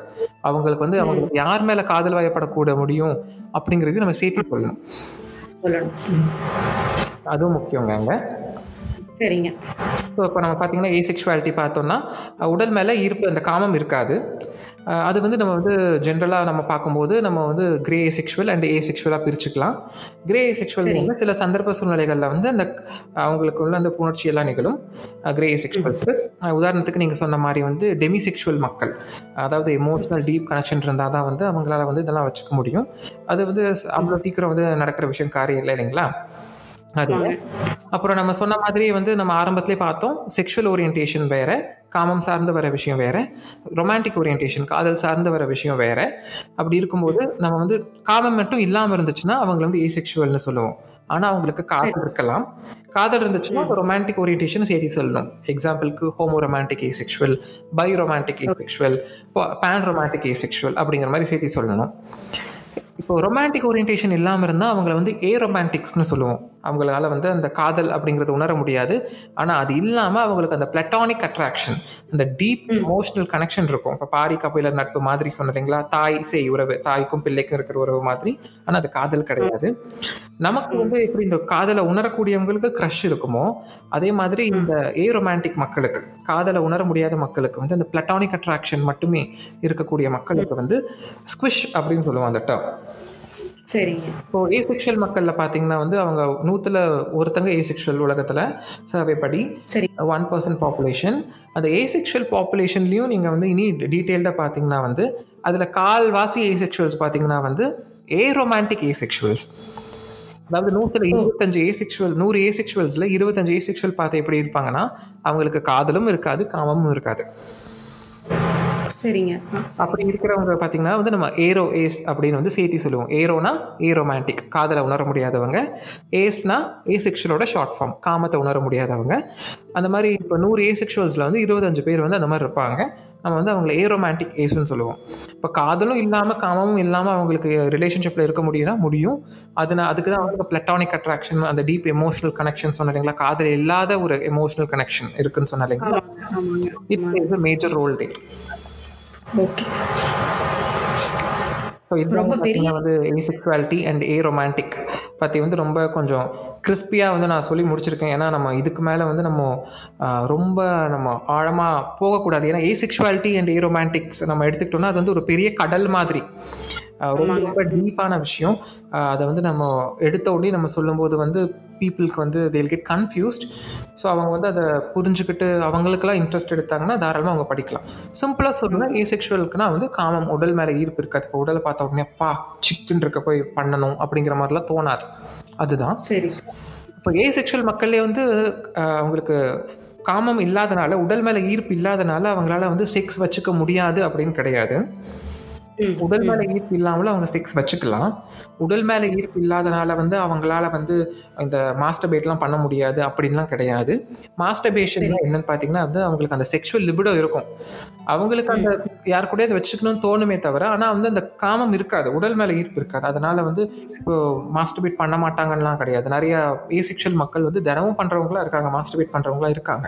அவங்களுக்கு வந்து அவங்களுக்கு யார் மேலே காதல் வயப்படக்கூட முடியும் அப்படிங்கிறது நம்ம சேர்த்து சொல்லணும். சொல்லணும். அதுவும் முக்கியங்க அங்கே. சரிங்க. ஸோ இப்போ நம்ம பார்த்தீங்கன்னா ஏசெக்ஷுவாலிட்டி பார்த்தோம்னா உடல் மேலே ஈர்ப்பு அந்த காமம் இருக்காது. அது வந்து நம்ம வந்து ஜென்ரலாக நம்ம பார்க்கும்போது நம்ம வந்து கிரே செக்ஷுவல் அண்ட் ஏ செக்ஷுவலாக பிரிச்சுக்கலாம். கிரே செக்ஷுவல் சில சந்தர்ப்ப சூழ்நிலைகளில் வந்து அந்த அவங்களுக்கு உள்ள அந்த புணர்ச்சி எல்லாம் நிகழும். கிரே செக்ஷுவல்ஸ்க்கு உதாரணத்துக்கு நீங்கள் சொன்ன மாதிரி வந்து டெமி செக்ஷுவல் மக்கள் அதாவது எமோஷனல் டீப் கனெக்ஷன் இருந்தால் தான் வந்து அவங்களால வந்து இதெல்லாம் வச்சுக்க முடியும். அது வந்து அவ்வளோ சீக்கிரம் வந்து நடக்கிற விஷயம் காரியம் இல்லை இல்லைங்களா? அது. அப்புறம் நம்ம சொன்ன மாதிரி வந்து நம்ம ஆரம்பத்திலே பார்த்தோம் செக்ஷுவல் ஓரியன்டேஷன் வேற காமம் சார்ந்து வர விஷயம் வேற ரொமான்டிக் ஓரியன்டேஷன் காதல் சார்ந்து வர விஷயம் வேற. அப்படி இருக்கும்போது நம்ம வந்து காமம் மட்டும் இல்லாமல் இருந்துச்சுன்னா அவங்களை வந்து ஏசெக்ஷுவல்னு சொல்லுவோம். ஆனால் அவங்களுக்கு காதல் இருக்கலாம். காதல் இருந்துச்சுன்னா ரொமான்டிக் ஓரியன்டேஷன் சேர்த்து சொல்லணும். எக்ஸாம்பிளுக்கு homoromantic asexual biromantic asexual panromantic asexual அப்படிங்கிற மாதிரி சேர்த்து சொல்லணும். இப்போ ரொமான்டிக் ஓரியன்டேஷன் இல்லாமல் இருந்தால் அவங்கள வந்து ஏ ரொமான்டிக்ஸ்னு சொல்லுவோம். அவங்களால வந்து அந்த காதல் அப்படிங்கிறத உணர முடியாது. ஆனால் அது இல்லாமல் அவங்களுக்கு அந்த பிளட்டானிக் அட்ராக்ஷன் அந்த டீப் எமோஷனல் கனெக்ஷன் இருக்கும். இப்போ பாரி கபிலர் நட்பு மாதிரி சொன்னதுங்களா? தாய் சேய் உறவு தாய்க்கும் பிள்ளைக்கும் இருக்கிற உறவு மாதிரி. ஆனால் அது காதல் கிடையாது. நமக்கு வந்து எப்படி இந்த காதலை உணரக்கூடியவங்களுக்கு க்ரஷ் இருக்குமோ அதே மாதிரி இந்த ஏ ரொமான்டிக் மக்களுக்கு காதலை உணர முடியாத மக்களுக்கு வந்து அந்த பிளட்டானிக் அட்ராக்ஷன் மட்டுமே இருக்கக்கூடிய மக்களுக்கு வந்து ஸ்குவிஷ் அப்படின்னு சொல்லுவோம் அந்த டேர்ம் சரிங்க. இப்போ ஏசெக்ஷுவல் மக்களில் பார்த்தீங்கன்னா வந்து அவங்க நூற்றில் ஒருத்தங்க ஏசெக்ஷுவல் உலகத்தில் சர்வே படி சரி. ஒன் பர்சன்ட் பாப்புலேஷன் அந்த ஏசெக்ஷுவல் பாப்புலேஷன்லேயும் நீங்கள் வந்து இனி டீட்டெயில்டாக பார்த்தீங்கன்னா வந்து அதில் கால்வாசி ஏசெக்ஷுவல்ஸ் பார்த்தீங்கன்னா வந்து ஏ ரொமான்டிக் ஏசெக்ஷுவல்ஸ் அதாவது நூற்றில் இருபத்தஞ்சு ஏசெக்ஷுவல் நூறு ஏசெக்ஷுவல்ஸில் இருபத்தஞ்சு ஏசெக்ஷுவல் பார்த்து எப்படி இருப்பாங்கன்னா அவங்களுக்கு காதலும் இருக்காது காமமும் இருக்காது. சரிங்க. அப்படி இருக்கிறவங்க பார்த்தீங்கன்னா வந்து நம்ம ஏரோ ஏஸ் அப்படின்னு வந்து சேர்த்தி சொல்லுவோம். ஏரோனா ஏ ரொமான்டிக் காதலை உணர முடியாதவங்க. ஏஸ்னா ஏ செக்ஷுவலோட ஷார்ட் ஃபார்ம். காமத்தை உணர முடியாதவங்க. அந்த மாதிரி இப்போ நூறு ஏ செக்ஷுவல்ஸில் வந்து இருபத்தஞ்சு பேர் வந்து அந்த மாதிரி இருப்பாங்க. நம்ம வந்து அவங்களை ஏரோமேண்டிக் ஏஸ்ன்னு சொல்லுவோம். இப்போ காதலும் இல்லாமல் காமமும் இல்லாமல் அவங்களுக்கு ரிலேஷன்ஷிப்பில் இருக்க முடியும்னா முடியும். அதுனா அதுக்கு தான் அவங்களுக்கு பிளட்டானிக் அட்ராக்ஷன் அந்த டீப் எமோஷனல் கனெக்ஷன் சொன்ன இல்லைங்களா? காதல் இல்லாத ஒரு எமோஷனல் கனெக்ஷன் இருக்குன்னு சொன்ன இல்லைங்களா? ஆமாங்க ஆமாங்க it plays a major role there okay so இது ரொம்ப பெரிய வந்து ஏசெக்சுவாலிட்டி அண்ட் ஏ ரொமான்டிக் பற்றி வந்து ரொம்ப கொஞ்சம் கிறிஸ்பியாக வந்து நான் சொல்லி முடிச்சிருக்கேன். ஏன்னா நம்ம இதுக்கு மேலே வந்து நம்ம ரொம்ப நம்ம ஆழமாக போகக்கூடாது. ஏன்னா ஏசெக்சுவாலிட்டி அண்ட் ஏ ரொமான்டிக்ஸ் நம்ம எடுத்துக்கிட்டோம்னா அது வந்து ஒரு பெரிய கடல் மாதிரி. ரொம்ப. ரொம்ப டீப்பான விஷயம். அதை வந்து நம்ம எடுத்த உடனே நம்ம சொல்லும்போது வந்து பீப்புளுக்கு வந்து தேல் கெட் கன்ஃபியூஸ்ட் ஸோ அவங்க வந்து அதை புரிஞ்சுக்கிட்டு அவங்களுக்கெல்லாம் இன்ட்ரெஸ்ட் எடுத்தாங்கன்னா தாராளமாக அவங்க படிக்கலாம். சிம்பிளாக சொல்லணும்னா ஏசெக்சுவலுக்குனா வந்து காமம் உடல் மேலே ஈர்ப்பு இருக்காது இப்போ உடலை பார்த்த உடனே அப்பா சிக்கன் இருக்க போய் பண்ணணும் அப்படிங்கிற மாதிரிலாம் தோணாது. அதுதான். சரி. இப்போ ஏசெக்சுவல் மக்களே வந்து அவங்களுக்கு காமம் இல்லாதனால உடல் மேலே ஈர்ப்பு இல்லாதனால அவங்களால வந்து செக்ஸ் வச்சுக்க முடியாது அப்படின்னு கிடையாது. உடல். மேலே ஈர்ப்பு இல்லாமலும் அவங்க செக்ஸ் வச்சுக்கலாம். உடல் மேலே ஈர்ப்பு இல்லாதனால வந்து அவங்களால வந்து இந்த மாஸ்டர்பேட்லாம் பண்ண முடியாது அப்படின்லாம் கிடையாது. மாஸ்டர்பேஷன் என்னன்னு பார்த்தீங்கன்னா வந்து அவங்களுக்கு அந்த செக்ஷுவல் லிபிடோ இருக்கும். அவங்களுக்கு அந்த யார் கூட அதை வச்சுக்கணும்னு தோணுமே தவிர ஆனால் வந்து அந்த காமம் இருக்காது உடல் மேலே ஈர்ப்பு இருக்காது. அதனால வந்து இப்போ மாஸ்டர்பேட் பண்ண மாட்டாங்கலாம் கிடையாது. நிறைய ஏசெக்ஷுவல் மக்கள் வந்து தினமும் பண்ணுறவங்களா இருக்காங்க மாஸ்டர்பேட் பண்ணுறவங்களா இருக்காங்க.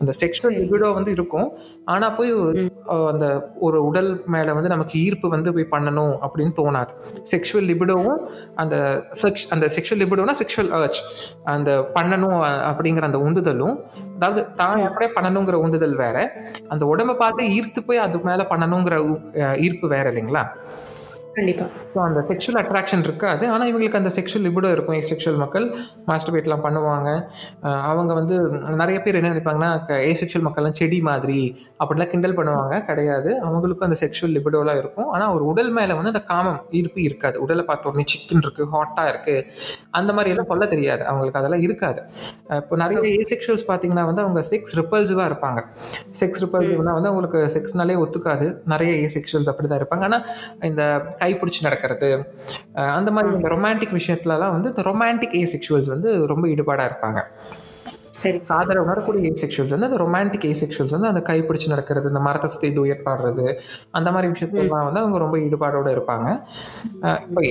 அந்த செக்ஷுவல். லிபிடோ வந்து இருக்கும். ஆனால் போய் அந்த ஒரு உடல் மேலே வந்து நமக்கு ஈர்ப்பு வந்து போய் பண்ணணும் அப்படின்னு தோணாது. செக்ஷுவல் லிபிடோவும் அந்த செக்ஷ் அந்த செக்ஷுவல் லிபிடோனா செக்ஷுவல் அர்ச் அந்த பண்ணணும் அப்படிங்கிற அந்த உந்துதலும் அதாவது தான் அப்படியே பண்ணணுங்கிற உந்துதல் வேற. அந்த உடம்பை பார்த்து ஈர்த்து போய் அது மேலே பண்ணணுங்கிற ஈர்ப்பு வேற இல்லைங்களா? கண்டிப்பாக ஸோ அந்த செக்ஷுவல் அட்ராக்ஷன் இருக்காது. ஆனால் இவங்களுக்கு அந்த செக்ஷுவல் லிபிடோ இருக்கும். செக்ஷுவல் மக்கள் மாஸ்டர்பேட்லாம் பண்ணுவாங்க. அவங்க வந்து நிறைய பேர் என்ன நினைப்பாங்கன்னா ஏ செக்ஷுவல் மக்கள்லாம் செடி மாதிரி அப்படிலாம் கிண்டல் பண்ணுவாங்க. கிடையாது. அவங்களுக்கும் அந்த செக்ஷுவல் லிபிடோலாம் இருக்கும். ஆனால் ஒரு உடல் மேலே வந்து அந்த காமம் ஈர்ப்பு இருக்காது. உடலை பார்த்த உடனே சிக்கன் இருக்கு ஹாட்டாக இருக்கு. அந்த மாதிரி எல்லாம் சொல்ல தெரியாது. அவங்களுக்கு அதெல்லாம் இருக்காது. இப்போ நிறைய ஏ செக்ஷுவல்ஸ் பார்த்தீங்கன்னா வந்து அவங்க செக்ஸ் ரிப்பல்சிவாக இருப்பாங்க. செக்ஸ் ரிப்பல்சிவ்னா வந்து அவங்களுக்கு செக்ஸ்னாலே ஒத்துக்காது. நிறைய ஏ செக்ஷுவல்ஸ் அப்படி தான் இருப்பாங்க. ஆனால் இந்த கைப்பிடிச்சி நடக்கிறது. அந்த மாதிரி இந்த ரொமான்டிக் விஷயத்துலலாம் வந்து இந்த ரொமான்டிக் ஏ செக்ஷுவல்ஸ் வந்து ரொம்ப ஈடுபாடாக இருப்பாங்க. சரி. சாதாரண உணரக்கூடிய ஏ செக்ஷுவல்ஸ் வந்து அந்த ரொமான்டிக் ஏ செக்ஷுவல்ஸ் வந்து அந்த கைப்பிடிச்சு நடக்கிறது இந்த மரத்தை சுற்றி டூயட் பாடுறது அந்த மாதிரி விஷயத்துலாம் வந்து அவங்க ரொம்ப ஈடுபாடோட இருப்பாங்க. இப்போ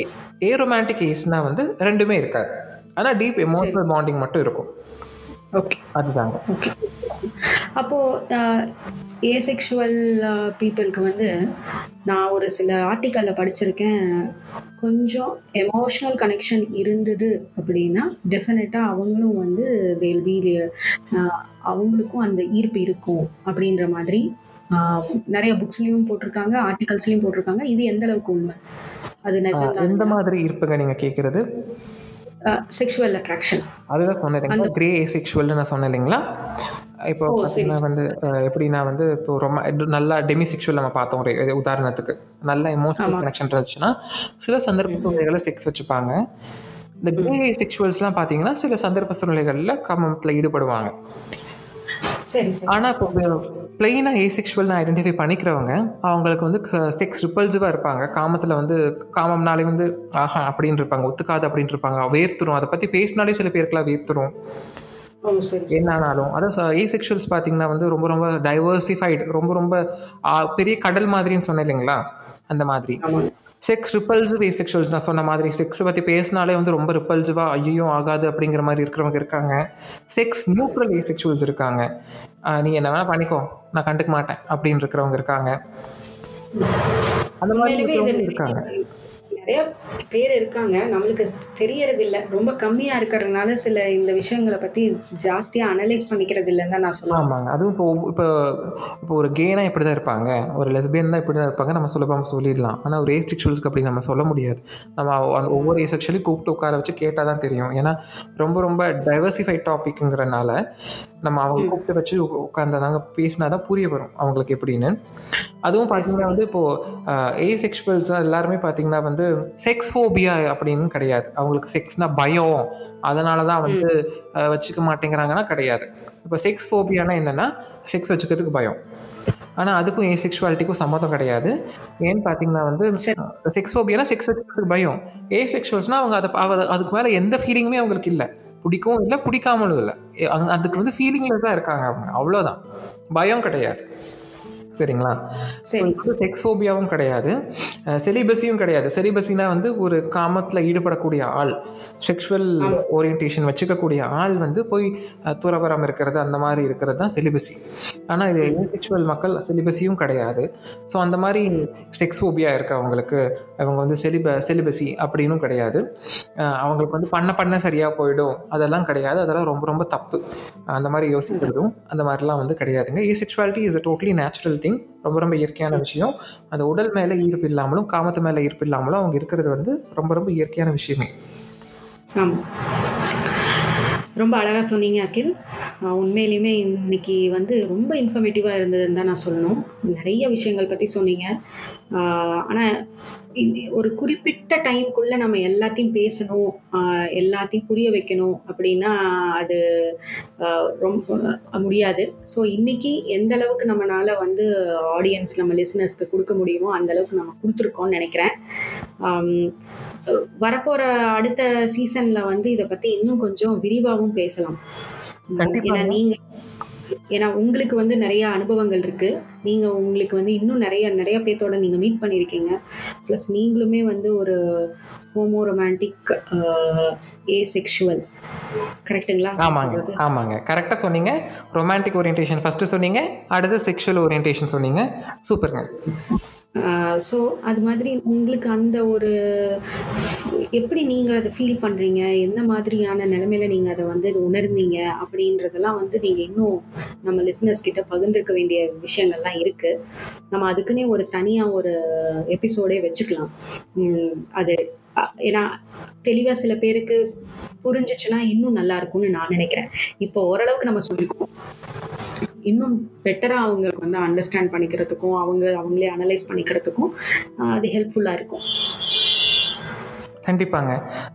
ஏ ரொமான்டிக் ஏஸ்னா வந்து ரெண்டுமே இருக்காது. ஆனால் டீப் எமோஷனல் பாண்டிங் மட்டும் இருக்கும். ஓகே அதுதாங்க. ஓகே அப்போ ஏசெக்ஷுவல் பீப்புளுக்கு வந்து நான் ஒரு சில ஆர்டிக்கலில் படிச்சிருக்கேன். கொஞ்சம் எமோஷ்னல் கனெக்ஷன் இருந்தது அப்படின்னா டெஃபினட்டாக அவங்களும் வந்து ஆஹ் அவங்களுக்கும் அந்த ஈர்ப்பு இருக்கும் அப்படின்ற மாதிரி நிறைய புக்ஸ்லயும் போட்டிருக்காங்க ஆர்டிகல்ஸ்லயும் போட்டிருக்காங்க. இது எந்த அளவுக்கு உண்மை? அது நிஜம் மாதிரி இருப்புங்க நீங்கள் கேட்குறது செக்ஷுவல் அட்ராக்ஷன் அதுதான் சொன்னேன் இல்லைங்களா? கிரே ஏசெக்ஷுவல்னு நான் சொன்னேன் இல்லைங்களா? இப்போ பார்த்தீங்கன்னா வந்து எப்படின்னா வந்து இப்போ ரொம்ப நல்லா டெமிசெக்ஷுவல் நம்ம பார்த்தோம் ஒரு உதாரணத்துக்கு. நல்ல எமோஷனல். கனெக்ஷன் இருந்துச்சுன்னா சில சந்தர்ப்ப சூழ்நிலைகளில் செக்ஸ் வச்சுப்பாங்க. இந்த கிரே செக்ஷுவல்ஸ்லாம் பார்த்தீங்கன்னா சில சந்தர்ப்ப சூழ்நிலைகளில் காமத்தில் ஈடுபடுவாங்க. சரி ஆனால் இப்போ பிளெயினாக ஏசெக்ஷுவல்னு ஐடென்டிஃபை பண்ணிக்கிறவங்க அவங்களுக்கு வந்து செக்ஸ் ரிப்பல்சிவாக இருப்பாங்க. காமத்தில் வந்து காமம்னாலே வந்து ஆஹா அப்படின்னு இருப்பாங்க. ஒத்துக்காது அப்படின்னு இருப்பாங்க. வேர்த்துரும். அதை பற்றி பேசினாலே சில பேருக்குலாம் வேர்த்துரும். என்னானாலும். அதான் ஏசெக்ஷுவல்ஸ் பார்த்தீங்கன்னா வந்து ரொம்ப ரொம்ப டைவர்சிஃபைடு ரொம்ப ரொம்ப பெரிய கடல் மாதிரின்னு சொன்னேன் இல்லைங்களா? அந்த மாதிரி. செக்ஸ் ரிப்பல்சிவ் ஏசெக்ஷுவல்ஸ் நான் சொன்ன மாதிரி செக்ஸ் பற்றி பேசினாலே வந்து ரொம்ப ரிப்பல்சிவாக ஐயோ ஆகாது அப்படிங்கிற மாதிரி இருக்கிறவங்க இருக்காங்க. செக்ஸ் நியூட்ரல் ஏசெக்ஷுவல்ஸ் இருக்காங்க. நீ என்ன வேணால் பண்ணிக்கோ. நான் கண்டுக்க மாட்டேன் அப்படின்னு இருக்கிறவங்க இருக்காங்க. அந்த மாதிரி இருக்காங்க. நிறைய பேர் இருக்காங்க. நம்மளுக்கு தெரியறது இல்லை ரொம்ப கம்மியா இருக்கிறதுனால சில இந்த விஷயங்களை பத்தி ஜாஸ்தியா அனலைஸ் பண்ணிக்கிறது இல்லைன்னு தான் நான் சொல்லுவேன். ஆமாங்க. அதுவும் இப்போ இப்போ இப்போ ஒரு கேனா இப்படி தான் இருப்பாங்க. ஒரு லெஸ்பியன் தான் இப்படி தான் இருப்பாங்க. நம்ம சுலபமாக சொல்லிடலாம். ஆனால் ஒரு ஏஸ்டிக்ஷுவல்ஸ்க்கு அப்படி நம்ம சொல்ல முடியாது. நம்ம அந்த ஒவ்வொரு ஏஸ் கூப்பிட்டு உட்கார வச்சு கேட்டால் தான் தெரியும். ஏன்னா ரொம்ப ரொம்ப டைவர்சிஃபைட் டாபிக்ங்கிறனால நம்ம அவங்க கூப்பிட்டு வச்சு உட்காந்தாங்க பேசினா தான் புரிய வரும் அவங்களுக்கு எப்படின்னு. அதுவும் பார்த்தீங்கன்னா வந்து இப்போது ஏ செக்ஷுவல்ஸ் எல்லாருமே பார்த்தீங்கன்னா வந்து செக்ஸ் ஃபோபியா அப்படின்னு கிடையாது. அவங்களுக்கு செக்ஸ்னா பயம். அதனால தான் வந்து வச்சுக்க மாட்டேங்கிறாங்கன்னா கிடையாது. இப்போ செக்ஸ் ஃபோபியானா என்னன்னா செக்ஸ் வச்சுக்கிறதுக்கு பயம். ஆனால் அதுக்கும் ஏ செக்ஷுவாலிட்டிக்கும் சம்மதம் கிடையாது. ஏன்னு பார்த்தீங்கன்னா வந்து செக்ஸ் ஃபோபியானா செக்ஸ் வச்சுக்கிறதுக்கு பயம். ஏ செக்ஷுவல்ஸ்னால் அவங்க அதை அதுக்கு மேலே எந்த ஃபீலிங்குமே அவங்களுக்கு இல்லை. பிடிக்கவும் இல்லை பிடிக்காமலும் இல்லை. அதுக்கு வந்து ஃபீலிங்ல தான் இருக்காங்க அவங்க. அவ்வளோதான் பயம் கிடையாது. சரிங்களா? செக்ஸ் ஃபோபியாவும் கிடையாது. செலிபஸியும் கிடையாது. செலிபஸினா வந்து ஒரு காமத்தில் ஈடுபடக்கூடிய ஆள் செக்ஷுவல். ஓரியன்டேஷன் வச்சுக்கக்கூடிய ஆள் வந்து போய் துறவரம் இருக்கிறது அந்த மாதிரி இருக்கிறது தான் செலிபஸி ஆனால் இது செக்ஷுவல் மக்கள் செலிபஸியும் கிடையாது. ஸோ அந்த மாதிரி செக்ஸ் ஃபோபியா இருக்கு அவங்களுக்கு. அவங்க வந்து செலிப செலிபஸி அப்படின்னும் கிடையாது. அவங்களுக்கு வந்து பண்ண பண்ண சரியாக போயிடும். அதெல்லாம் கிடையாது. அதெல்லாம் ரொம்ப ரொம்ப தப்பு. அந்த மாதிரி யோசிக்கிறதும் அந்த மாதிரிலாம் வந்து கிடையாதுங்க. Asexuality is a totally natural thing ரொம்ப ரொம்ப இயற்கையான விஷயம். அந்த உடல் மேலே ஈர்ப்பு இல்லாமலும் காமத்து மேலே ஈர்ப்பு இல்லாமலும் அவங்க இருக்கிறது வந்து ரொம்ப ரொம்ப இயற்கையான விஷயமே. ஆமாம் ரொம்ப அழகாக சொன்னீங்க அகில். உண்மையிலுமே இன்னைக்கு வந்து ரொம்ப இன்ஃபர்மேட்டிவாக இருந்ததுன்னு தான் நான் சொல்லணும். நிறைய விஷயங்கள் பற்றி சொன்னீங்க. ஆனால் ஒரு குறிப்பிட்ட டைம்குள்ளே நம்ம எல்லாத்தையும் பேசணும் எல்லாத்தையும் புரிய வைக்கணும் அப்படின்னா அது ரொம்ப முடியாது. ஸோ இன்னைக்கு எந்த அளவுக்கு நம்மளால் வந்து ஆடியன்ஸ் நம்ம லிசனர்ஸ்க்கு கொடுக்க முடியுமோ அந்த அளவுக்கு நம்ம கொடுத்துருக்கோம்னு நினைக்கிறேன். வரப்போற அடுத்த சீசன்ல வந்து இத பத்தி இன்னும் கொஞ்சம் விரிவாகவும் பேசலாம். ஏன்னா நீங்க ஏன்னா உங்களுக்கு வந்து நிறைய அனுபவங்கள் இருக்கு. நீங்க உங்களுக்கு வந்து இன்னும் நிறைய நிறைய பேர்த்தோட நீங்க மீட் பண்ணியிருக்கீங்க ப்ளஸ் நீங்களுமே வந்து ஒரு ஹோமோ ரொமான்டிக் ஏ செக்ஷுவல் கரெக்டுங்களா ஆமாங்க ஆமாங்க. கரெக்டாக சொன்னீங்க. ரொமான்டிக் ஓரியன்டேஷன் ஃபஸ்ட்டு சொன்னீங்க. அடுத்து செக்ஷுவல் ஓரியன்டேஷன் சொன்னீங்க. சூப்பருங்க ஸோ அது மாதிரி உங்களுக்கு அந்த ஒரு எப்படி நீங்க அதை ஃபீல் பண்றீங்க? என்ன மாதிரியான நிலைமையில நீங்க அதை வந்து உணர்ந்தீங்க? அப்படின்றதெல்லாம் வந்து நீங்க இன்னும் நம்ம லிசனர்ஸ் கிட்ட பகிர்ந்துக்க வேண்டிய விஷயங்கள்லாம் இருக்கு. நம்ம அதுக்குன்னே ஒரு தனியா ஒரு எபிசோடே வச்சுக்கலாம். உம் அது ஏன்னா தெளிவா சில பேருக்கு புரிஞ்சிச்சுன்னா இன்னும் நல்லா இருக்கும்னு நான் நினைக்கிறேன். இப்போ ஓரளவுக்கு நம்ம சொல்லிக்கோம் இன்னும் பெட்டரா அவங்களுக்கு வந்து அண்டர்ஸ்டாண்ட் பண்ணிக்கிறதுக்கும் அவங்க அவங்களே அனலைஸ் பண்ணிக்கிறதுக்கும் அது ஹெல்ப்ஃபுல்லா இருக்கும். கண்டிப்பாங்க.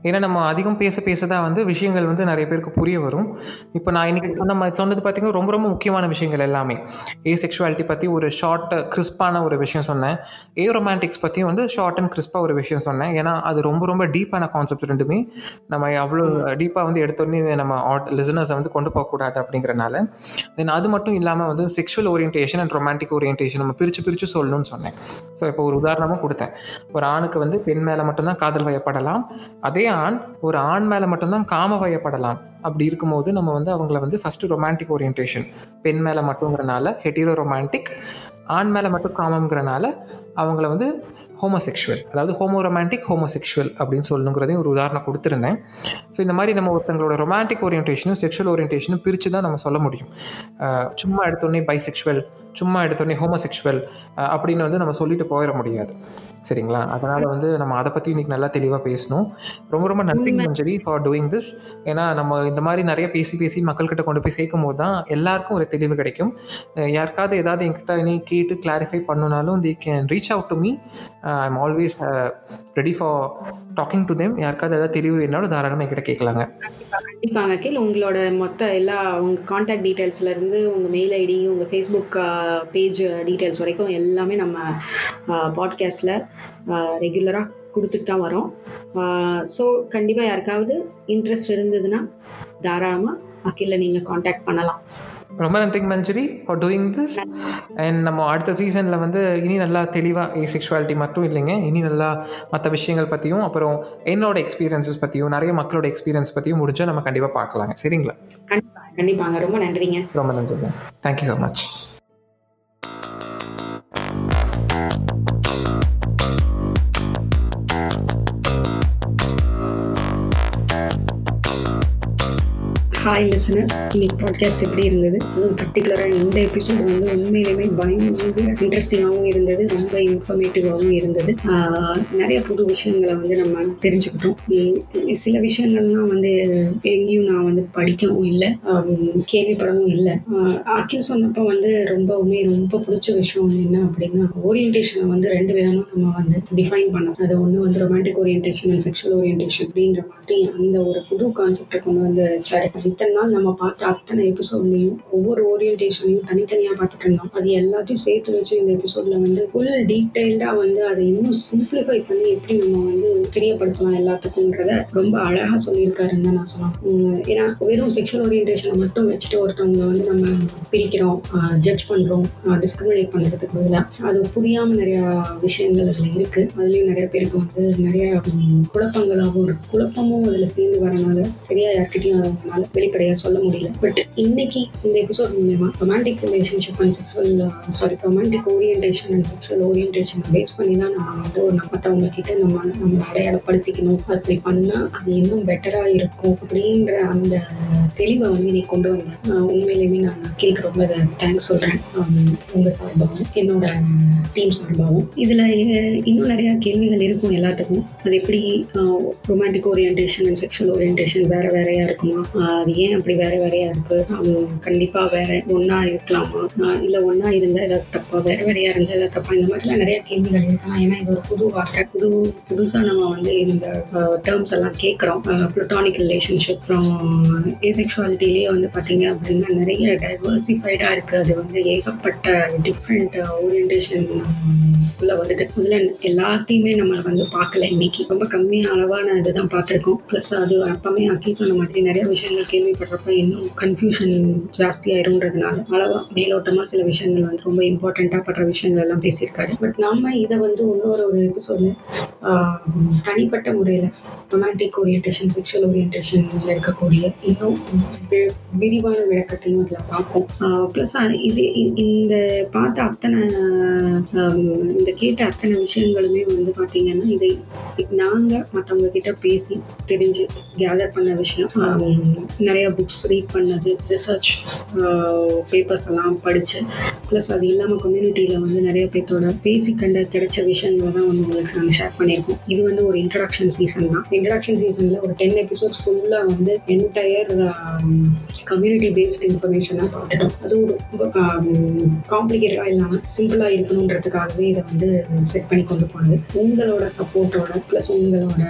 ஏன்னா நம்ம அதிகம் பேச பேச தான் வந்து விஷயங்கள் வந்து நிறைய பேருக்கு புரிய வரும். இப்போ நான் இன்னைக்கு நம்ம சொன்னது பார்த்தீங்கன்னா ரொம்ப ரொம்ப முக்கியமான விஷயங்கள் எல்லாமே. ஏ செக்ஷுவாலிட்டி பற்றி ஒரு ஷார்ட் கிறிஸ்பான ஒரு விஷயம் சொன்னேன். ஏ ரொமான்டிக்ஸ் பற்றியும் வந்து ஷார்ட் அண்ட் கிறிஸ்பாக ஒரு விஷயம் சொன்னேன். ஏன்னா அது ரொம்ப ரொம்ப டீப்பான கான்செப்ட் ரெண்டுமே. நம்ம அவ்வளோ டீப்பாக வந்து எடுத்தோடனே நம்ம ஆட் லிசனர்ஸை வந்து கொண்டு போகக்கூடாது அப்படிங்கிறனால. தென் அது மட்டும் இல்லாமல் வந்து sexual orientation and romantic orientation நம்ம பிரித்து பிரித்து சொல்லணும்னு சொன்னேன். ஸோ இப்போ ஒரு உதாரணமாக கொடுத்தேன். ஒரு ஆணுக்கு வந்து பெண் மேலே மட்டும்தான் காதல் வயப்படலாம் அதே ஆண் ஒரு ஆண் மேலே மட்டும்தான் காம வயப்படலாம். அப்படி இருக்கும்போது நம்ம வந்து அவங்கள வந்து ஃபஸ்ட்டு ரொமான்டிக் ஓரியன்டேஷன் பெண் மேலே மட்டுங்கிறனால ஹெட்டிரோ ரொமான்டிக் ஆண் மேலே மட்டும் காமங்கிறனால அவங்கள வந்து ஹோமோசெக்ஷுவல் அதாவது ஹோமோ ரொமான்டிக் ஹோமோசெக்ஷுவல் அப்படின்னு சொல்லணுங்கிறதையும் ஒரு உதாரணம் கொடுத்துருந்தேன். ஸோ இந்த மாதிரி நம்ம ஒருத்தங்களோட ரொமான்டிக் ஓரியன்டேஷனும் செக்ஷுவல் ஓரியன்டேஷனும் பிரித்து தான் நம்ம சொல்ல முடியும். சும்மா எடுத்தோடனே பைசெக்ஷுவல் சும்மா எடுத்தோடனே ஹோமோசெக்ஷுவல் அப்படின்னு வந்து நம்ம சொல்லிட்டு போயிட முடியாது. சரிங்களா? அதனால் வந்து நம்ம அதை பற்றி இன்னைக்கு நல்லா தெளிவாக பேசணும். ரொம்ப ரொம்ப நன்றி. மஞ்சரி ஃபார் டூயிங் திஸ் ஏன்னா நம்ம இந்த மாதிரி நிறைய பேசி பேசி மக்கள்கிட்ட கொண்டு போய் சேர்க்கும் போது தான் எல்லாருக்கும் ஒரு தெளிவு கிடைக்கும். யாருக்காவது ஏதாவது என்கிட்ட நீ கேட்டு கிளாரிஃபை பண்ணணுனாலும் they can reach out to me I am always ready for talking to them யாருக்காவது ஏதாவது தெளிவு வேணாலும் தாராளமாக என்கிட்ட கேட்கலாங்க. கண்டிப்பாங்க. கீழ் உங்களோட மொத்த எல்லா உங்க காண்டாக்ட் டீட்டெயில்ஸ்ல இருந்து உங்க மெயில் ஐடி உங்க ஃபேஸ்புக் பேஜ் டீட்டெயில்ஸ் வரைக்கும் எல்லாமே நம்ம பாட்காஸ்ட்ல ரெகுலரா கொடுத்துட்டு தான் வரோம். ஸோ கண்டிப்பா யாருக்காவது இன்ட்ரெஸ்ட் இருந்ததுன்னா தாராளமா அகில நீங்க காண்டாக்ட் பண்ணலாம். ரொம்ப நன்றிங்க Manjari for doing this and நம்ம அடுத்த சீசனில் வந்து இனி நல்லா தெளிவாக ஏ செக்ஷுவாலிட்டி மட்டும் இல்லைங்க. இனி நல்லா மற்ற விஷயங்கள் பற்றியும் அப்புறம் என்னோட எக்ஸ்பீரியன்ஸஸ் பற்றியும் நிறைய மக்களோட எக்ஸ்பீரியன்ஸ் பற்றியும் முடிஞ்சால் நம்ம கண்டிப்பாக பார்க்கலாங்க. சரிங்களா? கண்டிப்பா கண்டிப்பாங்க. ரொம்ப நன்றிங்க. ரொம்ப நன்றிங்க. Thank you so much hi listeners இன்னைக்கு பாட்காஸ்ட் எப்படி இருந்தது? அதுவும் பர்டிகுலராக இந்த எபிசோட் வந்து உண்மையிலுமே பயங்கர இன்ட்ரெஸ்டிங்காகவும் இருந்தது ரொம்ப இன்ஃபர்மேட்டிவாகவும் இருந்தது. நிறைய புது விஷயங்களை வந்து நம்ம தெரிஞ்சுக்கிட்டோம். சில விஷயங்கள்லாம் வந்து எங்கேயும் நான் வந்து படிக்கவும் இல்லை கேள்விப்படவும் இல்லை. ஆஹ் சொன்னப்போ வந்து ரொம்பவுமே ரொம்ப பிடிச்ச விஷயம் என்ன அப்படின்னா ஓரியன்டேஷனை வந்து ரெண்டு விதமாக நம்ம வந்து டிஃபைன் பண்ணோம் அது ஒன்று வந்து romantic orientation and sexual orientation அப்படின்ற மாதிரி அந்த ஒரு புது கான்செப்டை கொண்டு வந்து வச்சாரு இத்தனை நாள் நம்ம பார்த்த அத்தனை எபிசோட்லையும் ஒவ்வொரு ஓரியன்டேஷனையும் தனித்தனியாக பார்த்துட்டு இருந்தோம். அது எல்லாத்தையும் சேர்த்து வச்சு இந்த எபிசோட்ல வந்து ஃபுல் டீட்டெயில்டாக வந்து அதை இன்னும் சிம்பிளிஃபை பண்ணி எப்படி நம்ம வந்து தெரியப்படுத்தலாம் எல்லாத்துக்கும்ன்றத ரொம்ப அழகாக சொல்லியிருக்காருன்னு தான் நான் சொல்லலாம் ஏன்னா வெறும் செக்ஷுவல் ஓரியன்டேஷனை மட்டும் வச்சுட்டு ஒருத்தவங்களை வந்து நம்ம பிரிக்கிறோம் ஜட்ஜ் பண்ணுறோம் டிஸ்கிரிமினேட் பண்ணுறதுக்கு பதிலாக அது புரியாமல் நிறையா விஷயங்கள் அதில் இருக்குது அதுலேயும் நிறைய பேருக்கு வந்து நிறைய குழப்பங்களாகவும் இருக்கு. குழப்பமும் அதில் சேர்ந்து வரனால சரியாக யார்கிட்டயும் அதனால வெளிப்படையாக சொல்ல முடியல. பட் இன்னைக்கு இந்த எபிசோட் மூலயமா romantic relationship and sexual sorry romantic orientation and sexual orientation base பண்ணி தான் நம்ம வந்து ஒரு மற்றவங்க கிட்ட நம்ம நம்ம அடையாளப்படுத்திக்கணும். அப்படி பண்ணா அது இன்னும் பெட்டரா இருக்கும் அப்படின்ற அந்த தெளிவை வந்து நீ கொண்டு வந்த ஆஹ் உண்மையிலுமே நான் கேட்க ரொம்ப தேங்க்ஸ் சொல்றேன். ஆம், உங்க சார்பாகவும் என்னோட டீம் சார்பாகவும். இதுல இன்னும் நிறைய கேள்விகள் இருக்கும் எல்லாத்துக்கும். அது எப்படி romantic orientation and sexual orientation வேற வேறையா இருக்குமா? அது ஏன் அப்படி வேற வேறையா இருக்கு? அவங்க கண்டிப்பா வேற ஒன்றா இருக்கலாமா? இல்லை இல்ல இருந்தால் இருந்தா ஏதாவது தப்பா? வேற வேறையா இருந்தா ஏதாவது தப்பா? இந்த மாதிரிலாம் நிறைய கேள்விகள் இருக்கலாம் ஏன்னா இது ஒரு புது வார்த்தை. புது புதுசா நம்ம வந்து இந்த டேர்ம்ஸ் எல்லாம் கேட்குறோம். ப்ளூட்டானிக் ரிலேஷன்ஷிப் அப்புறம் ஏசெக்சுவாலிட்டிலேயே வந்து பார்த்தீங்க அப்படின்னா நிறைய டைவர்சிஃபைடாக இருக்குது அது வந்து ஏகப்பட்ட டிஃப்ரெண்ட் ஓரியன்டேஷன் உள்ள வருது. முதல்ல எல்லாத்தையுமே நம்ம வந்து பார்க்கல. இன்னைக்கு ரொம்ப கம்மியான அளவான இதுதான் பார்த்துருக்கோம். ப்ளஸ் அது அப்பமே அக்கி சொன்ன மாதிரி நிறைய விஷயங்கள் கேள்விப்படுறப்ப இன்னும் கன்ஃபியூஷன் ஜாஸ்தியாயிருன்றதுனால அளவாக மேலோட்டமாக சில விஷயங்கள் வந்து ரொம்ப இம்பார்ட்டண்ட்டாக படுற விஷயங்கள் எல்லாம் பேசியிருக்காரு. பட் நம்ம இதை வந்து இன்னொரு ஒரு எபிசோட்ல தனிப்பட்ட முறையில் ரொமான்டிக் ஓரியன்டேஷன் செக்ஷுவல் ஓரியன்டேஷன்ல இருக்கக்கூடிய இன்னும் விரிவான விளக்கத்தையும் அதில் பார்ப்போம். ப்ளஸ் இது இ- இந்த பார்த்த அத்தனை இந்த கேட்ட அத்தனை விஷயங்களுமே வந்து பார்த்தீங்கன்னா இதை நாங்கள் மற்றவங்க கிட்ட பேசி தெரிஞ்சு கேதர் பண்ண விஷயம். நிறைய புக்ஸ் ரீட் பண்ணது ரிசர்ச் பேப்பர்ஸ் எல்லாம் படித்து ப்ளஸ் அது இல்லாமல் கம்யூனிட்டியில் வந்து நிறைய பேர்த்தோட பேசி கண்ட கிடைச்ச விஷயங்களை தான் வந்து உங்களுக்கு நாங்கள் ஷேர் பண்ணியிருக்கோம். இது வந்து ஒரு இன்ட்ரடக்ஷன் சீசன் தான். இன்ட்ரடக்ஷன் சீசனில் ஒரு டென் எபிசோட்ஸ் ஃபுல்லாக வந்து என்டையர் கம்யூனிட்டி பேஸ்ட் இன்ஃபர்மேஷனாக பார்த்துட்டோம். அது ரொம்ப um, காம்ப்ளிகேட்டடாக இல்லாமல் சிம்பிளாக இருக்கணுன்றதுக்காகவே இதை வந்து செட் பண்ணி கொண்டு போனது. உங்களோட சப்போர்ட்டோட ப்ளஸ் உங்களோட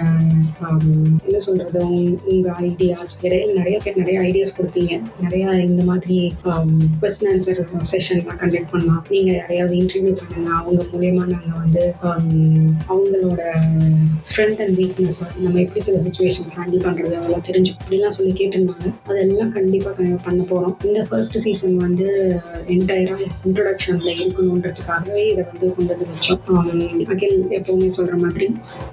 um, என்ன சொல்கிறது உங்கள் ஐடியாஸ் இடையில நிறைய பேர் நிறைய ஐடியாஸ் கொடுத்தீங்க. நிறைய இந்த மாதிரி கொஸ்டின் ஆன்சர் செஷன்லாம் கண்டக்ட் பண்ணலாம். நீங்கள் யாரையாவது இன்டர்வியூ பண்ணுங்க அவங்க மூலயமா நாங்கள் வந்து um, அவங்களோட ஸ்ட்ரென்த் அண்ட் வீக்னஸ் நம்ம எப்படி சில சுச்சுவேஷன்ஸ் ஹேண்டில் பண்ணுறது அதெல்லாம் தெரிஞ்சு அப்படிலாம் சொல்லி கேட்டிருந்தாங்க. அதெல்லாம் கண்டிப்பாக பண்ண போகிறோம் இந்த ஃபர்ஸ்ட் சீசன் வந்து என்டையராக இன்ட்ரடக்ஷனில் இருக்கணுன்றதுக்காகவே இதை வந்து கொண்டு வந்து வச்சோம். அகில் எப்போவுமே சொல்கிற மாதிரி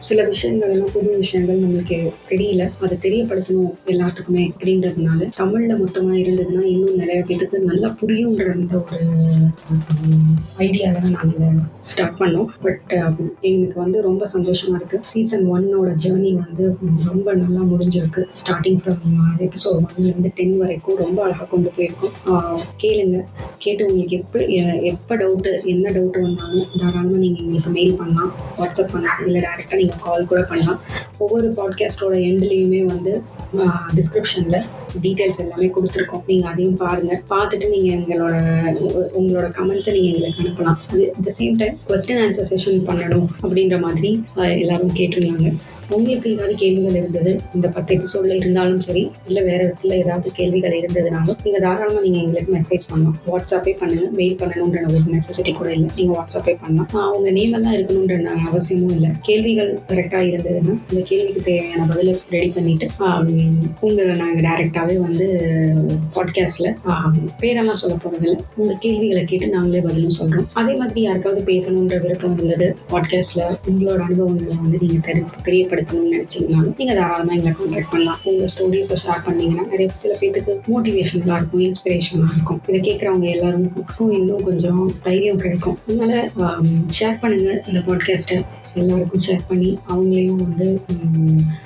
சில விஷயங்கள் எல்லாம் புது விஷயங்கள் நம்மளுக்கு தெரியல. அதை தெரியப்படுத்தணும் எல்லாத்துக்குமே அப்படின்றதுனால தமிழ்ல மட்டுமா இருந்ததுன்னா இன்னும் நிறைய பேருக்கு நல்லா புரியுன்ற அந்த ஒரு ஐடியால தான் நாங்கள் ஸ்டார்ட் பண்ணோம். பட் எங்களுக்கு வந்து ரொம்ப சந்தோஷமா இருக்கு. சீசன் ஒன்னோட ஜேர்னி வந்து ரொம்ப நல்லா முடிஞ்சிருக்கு. ஸ்டார்டிங் ஃப்ரம் எபிசோட் ஒன் இருந்து டென் வரைக்கும் ரொம்ப அழகாக கொண்டு போயிருக்கோம். கேளுங்க. கேட்டு உங்களுக்கு எப்படி எப்போ டவுட்டு என்ன டவுட் வந்தாலும் தாராளமாக நீங்கள் எங்களுக்கு மெயில் பண்ணலாம் வாட்ஸ்அப் பண்ணலாம் இல்லை டேரெக்டாக நீங்கள் கால் கூட பண்ணலாம். ஒவ்வொரு பாட்காஸ்டோட எண்ட்லேயுமே வந்து டிஸ்கிரிப்ஷனில் டீட்டெயில்ஸ் எல்லாமே கொடுத்துருக்கோம். நீங்கள் அதையும் பாருங்கள் பார்த்துட்டு நீங்கள் எங்களோட உங்களோட கமெண்ட்ஸை நீங்கள் எங்களுக்கு அனுப்பலாம். அது at the same time question answer session பண்ணணும் அப்படின்ற மாதிரி ஆஹ் எல்லாரும் கேட்டிருந்தாங்க. உங்களுக்கு ஏதாவது கேள்விகள் இருந்தது? இந்த பத்து எபிசோட்ல இருந்தாலும் சரி இல்லை வேற இடத்துல ஏதாவது கேள்விகள் இருந்ததுனாலும் நீங்கள் தாராளமாக நீங்கள் எங்களுக்கு மெசேஜ் பண்ணலாம். வாட்ஸ்அப்பே பண்ணுங்க மெயில் பண்ணணுன்ற ஒரு நெசசிட்டி கூட இல்லை. நீங்கள் வாட்ஸ்அப்பே பண்ணலாம். ஆஹ் உங்க நேம் எல்லாம் இருக்கணுன்ற அவசியமும் இல்லை. கேள்விகள் கரெக்டாக இருந்ததுன்னா இந்த கேள்விக்கு தேவையான பதிலை ரெடி பண்ணிட்டு உங்களை நாங்கள் டைரெக்டாகவே வந்து பாட்காஸ்ட்ல பேரெல்லாம் சொல்ல போறதில்ல. உங்க கேள்விகளை கேட்டு நாங்களே பதிலும் சொல்றோம். அதே மாதிரி யாருக்காவது பேசணுன்ற விருப்பம் இருந்தது பாட்காஸ்ட்ல உங்களோட அனுபவங்களை வந்து நீங்க தெரி பயன்படுத்தணும்னு நினைச்சீங்கனாலும் நீங்க தாராளமா எங்களை கான்டாக்ட் பண்ணலாம். உங்க ஸ்டோரிஸை ஷேர் பண்ணீங்கன்னா நிறைய சில பேத்துக்கு மோட்டிவேஷனலா இருக்கும் இன்ஸ்பிரேஷனா இருக்கும். இதை கேட்கறவங்க எல்லாருக்கும் இன்னும் கொஞ்சம் தைரியம் கிடைக்கும். அதனால ஷேர் பண்ணுங்க இந்த பாட்காஸ்ட்டை எல்லாருக்கும் ஷேர் பண்ணி அவங்களையும் வந்து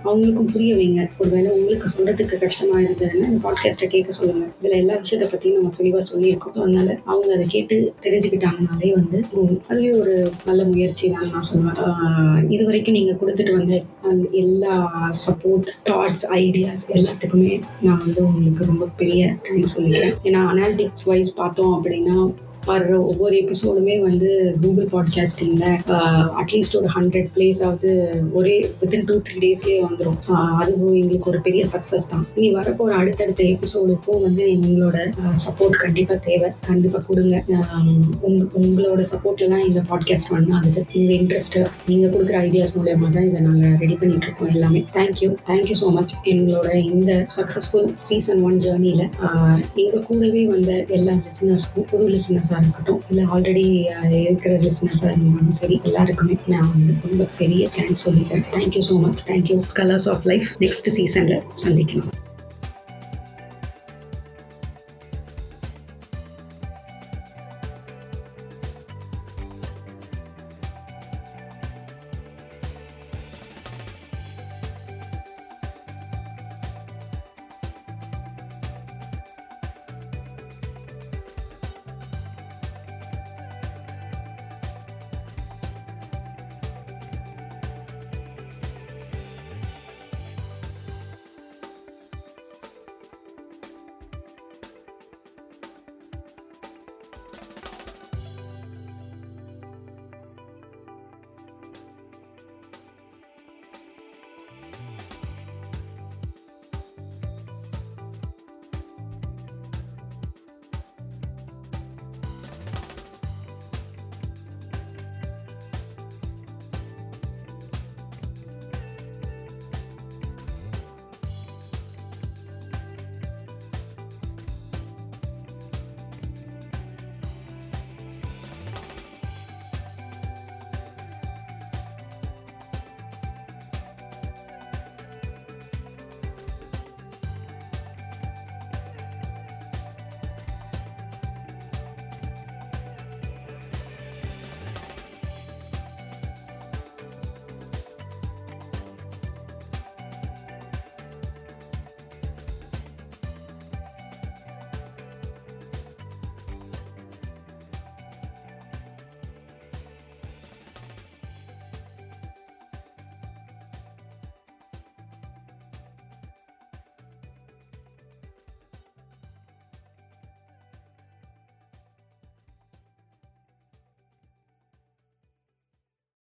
அவங்களுக்கும் புரிய வைங்க. ஒருவேளை உங்களுக்கு சொல்றதுக்கு கஷ்டமா இருந்ததுன்னா இந்த பாட்காஸ்ட்டை கேட்க சொல்லுங்க. இதுல எல்லா விஷயத்தை பத்தியும் நம்ம தெளிவா சொல்லியிருக்கோம். அதனால அவங்க அதை கேட்டு தெரிஞ்சுக்கிட்டாங்கனாலே வந்து அதுவே ஒரு நல்ல முயற்சி தான் நான் சொல்லுவேன். இது வரைக்கும் நீங்க கொடுத்துட்டு வந்த எல்லா சப்போர்ட் தாட்ஸ் ஐடியாஸ் எல்லாத்துக்குமே நான் வந்து உங்களுக்கு ரொம்ப பெரிய தேங்க்ஸ் சொல்லிக்கிறேன். ஏன்னா அனாலிட்டிக்ஸ் வைஸ் பார்த்தோம் அப்படின்னா வர்ற ஒவ்வொரு எபிசோடுமே வந்து கூகுள் பாட்காஸ்டிங்கில் அட்லீஸ்ட் ஒரு ஹண்ட்ரட் பிளேஸ் ஆகுது ஒரே வித்தின் டூ த்ரீ டேஸ்லேயே வந்துடும் அதுவும் எங்களுக்கு ஒரு பெரிய சக்ஸஸ் தான். இனி வரப்போகிற அடுத்தடுத்த எபிசோடுக்கும் வந்து எங்களோட சப்போர்ட் கண்டிப்பாக தேவை. கண்டிப்பாக கொடுங்க. உங்களோட சப்போர்ட்லாம் தான் இந்த பாட்காஸ்ட் ரன் ஆகுது. உங்கள் இன்ட்ரெஸ்ட்டு நீங்கள் கொடுக்குற ஐடியாஸ் மூலயமா தான் இதை நாங்கள் ரெடி பண்ணிட்டு இருக்கோம் எல்லாமே. தேங்க்யூ தேங்க்யூ ஸோ மச் எங்களோட இந்த சக்ஸஸ்ஃபுல் சீசன் ஒன் ஜேர்னியில் எங்கள் கூடவே வந்த எல்லா லிசனர்ஸ்க்கும் புது லிசனர்ஸாக இருக்கட்டும் இல்லை ஆல்ரெடி இருக்கிற லிசனர்ஸாக இருந்தாலும் சரி எல்லாருக்குமே நான் வந்து ரொம்ப பெரிய தேங்க்ஸ் சொல்லிக்கிறேன். Thank you so much thank you Colours of Life next சீசனில் சந்திக்கணும்